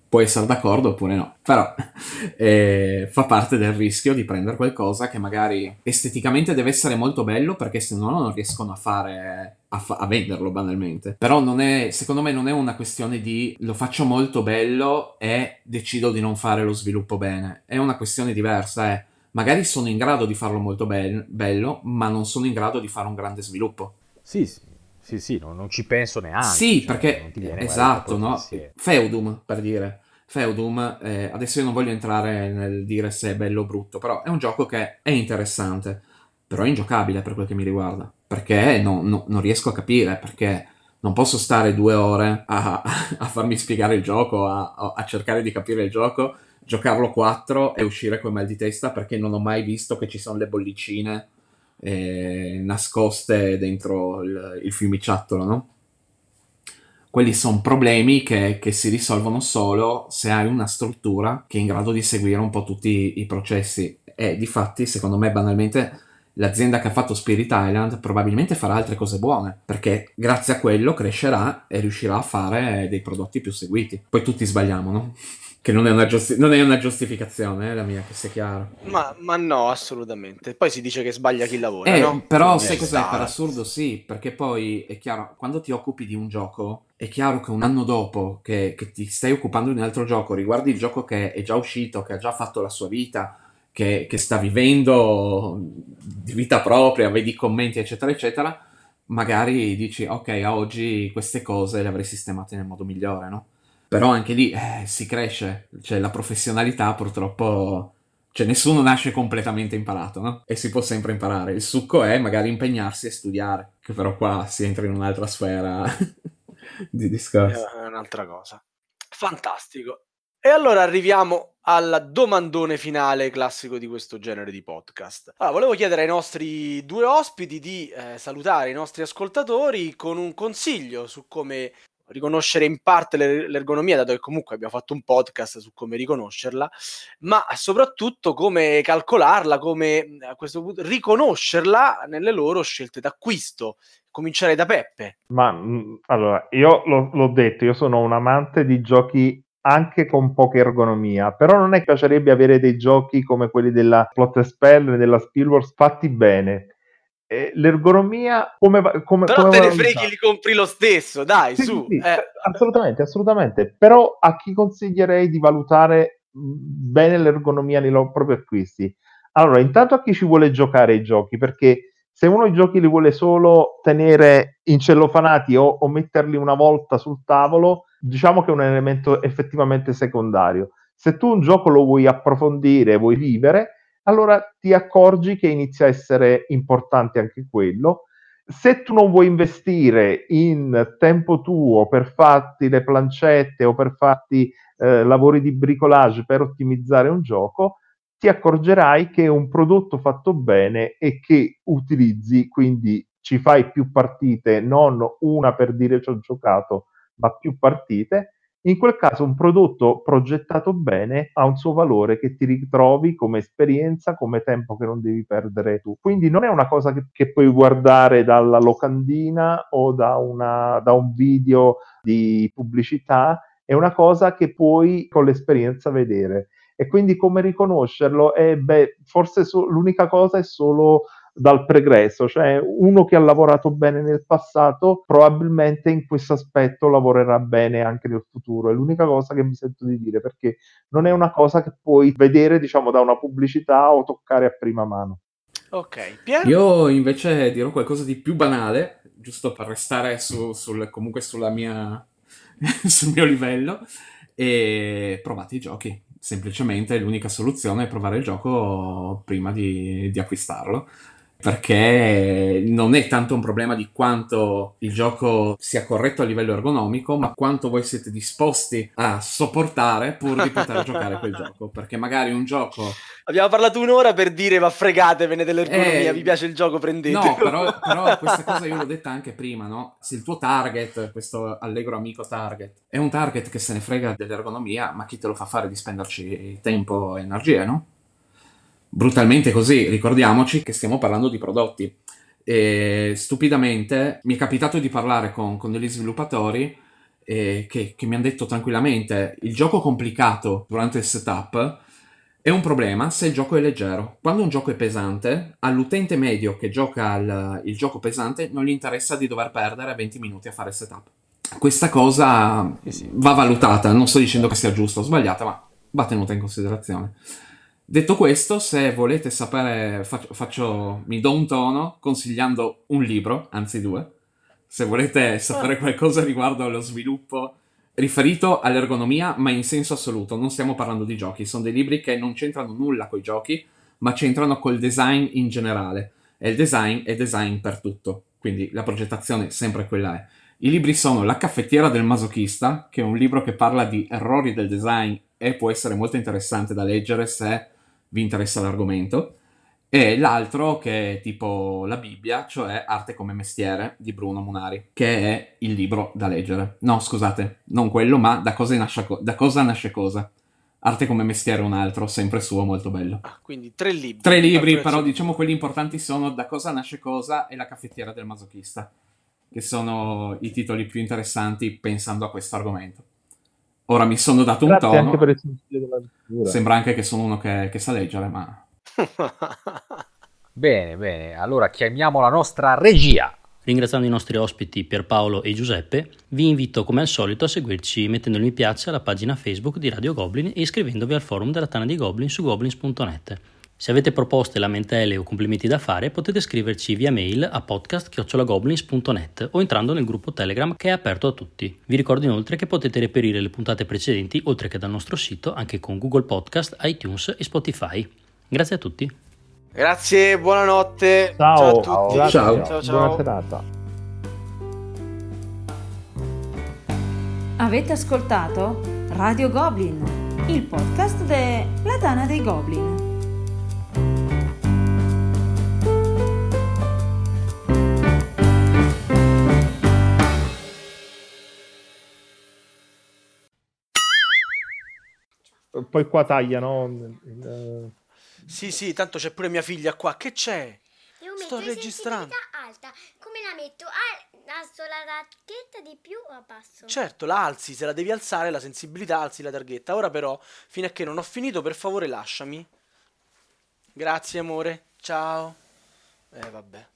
puoi essere d'accordo oppure no, però eh, fa parte del rischio di prendere qualcosa che magari esteticamente deve essere molto bello perché se no non riescono a fare a, fa- a, venderlo banalmente. Però non è, secondo me non è una questione di lo faccio molto bello e decido di non fare lo sviluppo bene, è una questione diversa, è magari sono in grado di farlo molto be- bello, ma non sono in grado di fare un grande sviluppo. Sì, sì. Sì, sì, non, non, ci penso neanche. Sì, cioè, perché esatto, no? Feudum, per dire. Feudum, eh, adesso io non voglio entrare nel dire se è bello o brutto, però è un gioco che è interessante, però è ingiocabile per quel che mi riguarda, perché no, no, non riesco a capire, perché non posso stare due ore a, a farmi spiegare il gioco, a, a, cercare di capire il gioco, giocarlo quattro e uscire con mal di testa perché non ho mai visto che ci sono le bollicine eh, nascoste dentro il, il fiumiciattolo, no? Quelli sono problemi che, che, si risolvono solo se hai una struttura che è in grado di seguire un po' tutti i processi. E di fatti, secondo me, banalmente, l'azienda che ha fatto Spirit Island probabilmente farà altre cose buone, perché grazie a quello crescerà e riuscirà a fare dei prodotti più seguiti. Poi tutti sbagliamo, no? Che non è una, giusti- non è una giustificazione, eh, la mia, che sia chiaro. Ma, ma no, assolutamente. Poi si dice che sbaglia chi lavora, Eh, no? però Quindi sai cos'è? Per assurdo sì, perché poi è chiaro, quando ti occupi di un gioco, è chiaro che un anno dopo che, che ti stai occupando di un altro gioco, riguardi il gioco che è già uscito, che ha già fatto la sua vita, che, che sta vivendo di vita propria, vedi i commenti, eccetera, eccetera, magari dici, ok, a oggi queste cose le avrei sistemate nel modo migliore, no? Però anche lì eh, si cresce, cioè la professionalità purtroppo, cioè nessuno nasce completamente imparato, no? E si può sempre imparare. Il succo è magari impegnarsi e studiare, che però qua si entra in un'altra sfera di discorso. È un'altra cosa. Fantastico. E allora arriviamo al domandone finale classico di questo genere di podcast. Allora, volevo chiedere ai nostri due ospiti di eh, salutare i nostri ascoltatori con un consiglio su come riconoscere in parte l'er- l'ergonomia, dato che comunque abbiamo fatto un podcast su come riconoscerla, ma soprattutto come calcolarla, come a questo punto riconoscerla nelle loro scelte d'acquisto. Cominciare da Peppe. Ma mh, allora, io l'ho, l'ho detto, io sono un amante di giochi anche con poca ergonomia, però non è che piacerebbe avere dei giochi come quelli della Plot Spell e della Spielworks fatti bene. Eh, l'ergonomia come, va- come, Però come te ne freghi, li compri lo stesso, dai, Sì, su. sì, sì, eh. assolutamente, assolutamente. Però a chi consiglierei di valutare mh, bene l'ergonomia nei loro propri acquisti? Allora, intanto a chi ci vuole giocare i giochi, perché se uno i giochi li vuole solo tenere incellofanati o, o metterli una volta sul tavolo, diciamo che è un elemento effettivamente secondario. Se tu un gioco lo vuoi approfondire, vuoi vivere, allora ti accorgi che inizia a essere importante anche quello. Se tu non vuoi investire in tempo tuo per farti le plancette o per farti eh, lavori di bricolage per ottimizzare un gioco, ti accorgerai che è un prodotto fatto bene e che utilizzi, quindi ci fai più partite, non una per dire ci ho giocato, ma più partite. In quel caso un prodotto progettato bene ha un suo valore che ti ritrovi come esperienza, come tempo che non devi perdere tu. Quindi non è una cosa che, che puoi guardare dalla locandina o da, una, da un video di pubblicità, è una cosa che puoi con l'esperienza vedere. E quindi come riconoscerlo? Eh, beh, forse so- l'unica cosa è solo dal pregresso, cioè uno che ha lavorato bene nel passato probabilmente in questo aspetto lavorerà bene anche nel futuro. È l'unica cosa che mi sento di dire perché non è una cosa che puoi vedere, diciamo, da una pubblicità o toccare a prima mano. Ok, Pier? Io invece dirò qualcosa di più banale, giusto per restare su- sul, comunque sulla mia, sul mio livello, e provate i giochi. Semplicemente l'unica soluzione è provare il gioco prima di, di acquistarlo. Perché non è tanto un problema di quanto il gioco sia corretto a livello ergonomico, ma quanto voi siete disposti a sopportare pur di poter giocare quel gioco. Perché magari un gioco Abbiamo parlato un'ora per dire ma fregatevene dell'ergonomia, Eh, vi piace il gioco, prendetelo. No, però, però questa cosa io l'ho detta anche prima, no? Se il tuo target, questo allegro amico target, è un target che se ne frega dell'ergonomia, ma chi te lo fa fare di spenderci tempo e energie, no? Brutalmente così, ricordiamoci che stiamo parlando di prodotti. E stupidamente mi è capitato di parlare con, con degli sviluppatori eh, che, che mi hanno detto tranquillamente il gioco complicato durante il setup è un problema se il gioco è leggero. Quando un gioco è pesante, all'utente medio che gioca il, il gioco pesante non gli interessa di dover perdere 20 minuti a fare il setup. Questa cosa va valutata, non sto dicendo che sia giusta o sbagliata, ma va tenuta in considerazione. Detto questo, se volete sapere, faccio, faccio- mi do un tono consigliando un libro, anzi due. Se volete sapere qualcosa riguardo allo sviluppo riferito all'ergonomia, ma in senso assoluto, non stiamo parlando di giochi, sono dei libri che non c'entrano nulla con i giochi, ma c'entrano col design in generale. E il design è design per tutto, quindi la progettazione sempre quella è. I libri sono La caffettiera del masochista, che è un libro che parla di errori del design e può essere molto interessante da leggere se vi interessa l'argomento. E l'altro che è tipo la Bibbia, cioè Arte come mestiere di Bruno Munari, che è il libro da leggere. No, scusate, non quello, ma Da cosa nasce, co- da cosa, nasce cosa Arte come mestiere un altro, sempre suo, molto bello. Ah, quindi tre libri. Tre libri, però di- diciamo quelli importanti sono Da cosa nasce cosa e La caffettiera del masochista, che sono i titoli più interessanti pensando a questo argomento. Ora mi sono dato un Grazie tono, anche per il sembra anche che sono uno che, che sa leggere, ma Bene, bene. Allora chiamiamo la nostra regia. Ringraziando i nostri ospiti Pierpaolo e Giuseppe, vi invito come al solito a seguirci mettendo il mi piace alla pagina Facebook di Radio Goblin e iscrivendovi al forum della Tana dei Goblin su goblins.net. Se avete proposte, lamentele o complimenti da fare, potete scriverci via mail a podcast.goblins.net o entrando nel gruppo Telegram che è aperto a tutti. Vi ricordo inoltre che potete reperire le puntate precedenti, oltre che dal nostro sito, anche con Google Podcast, iTunes e Spotify. Grazie a tutti. Grazie, buonanotte. Ciao, Ciao a tutti. Ciao. Ciao, ciao. buona serata. Avete ascoltato Radio Goblin, il podcast della Tana dei Goblin. Poi qua tagliano. il- Sì, sì, tanto c'è pure mia figlia qua. Che c'è? Devo Sto registrando. alta. Come la metto? Ah, alzo la racchetta di più o abbasso? Certo, la alzi, se la devi alzare la sensibilità, alzi la targhetta. Ora però, fino a che non ho finito, per favore lasciami. Grazie amore, ciao. Eh vabbè.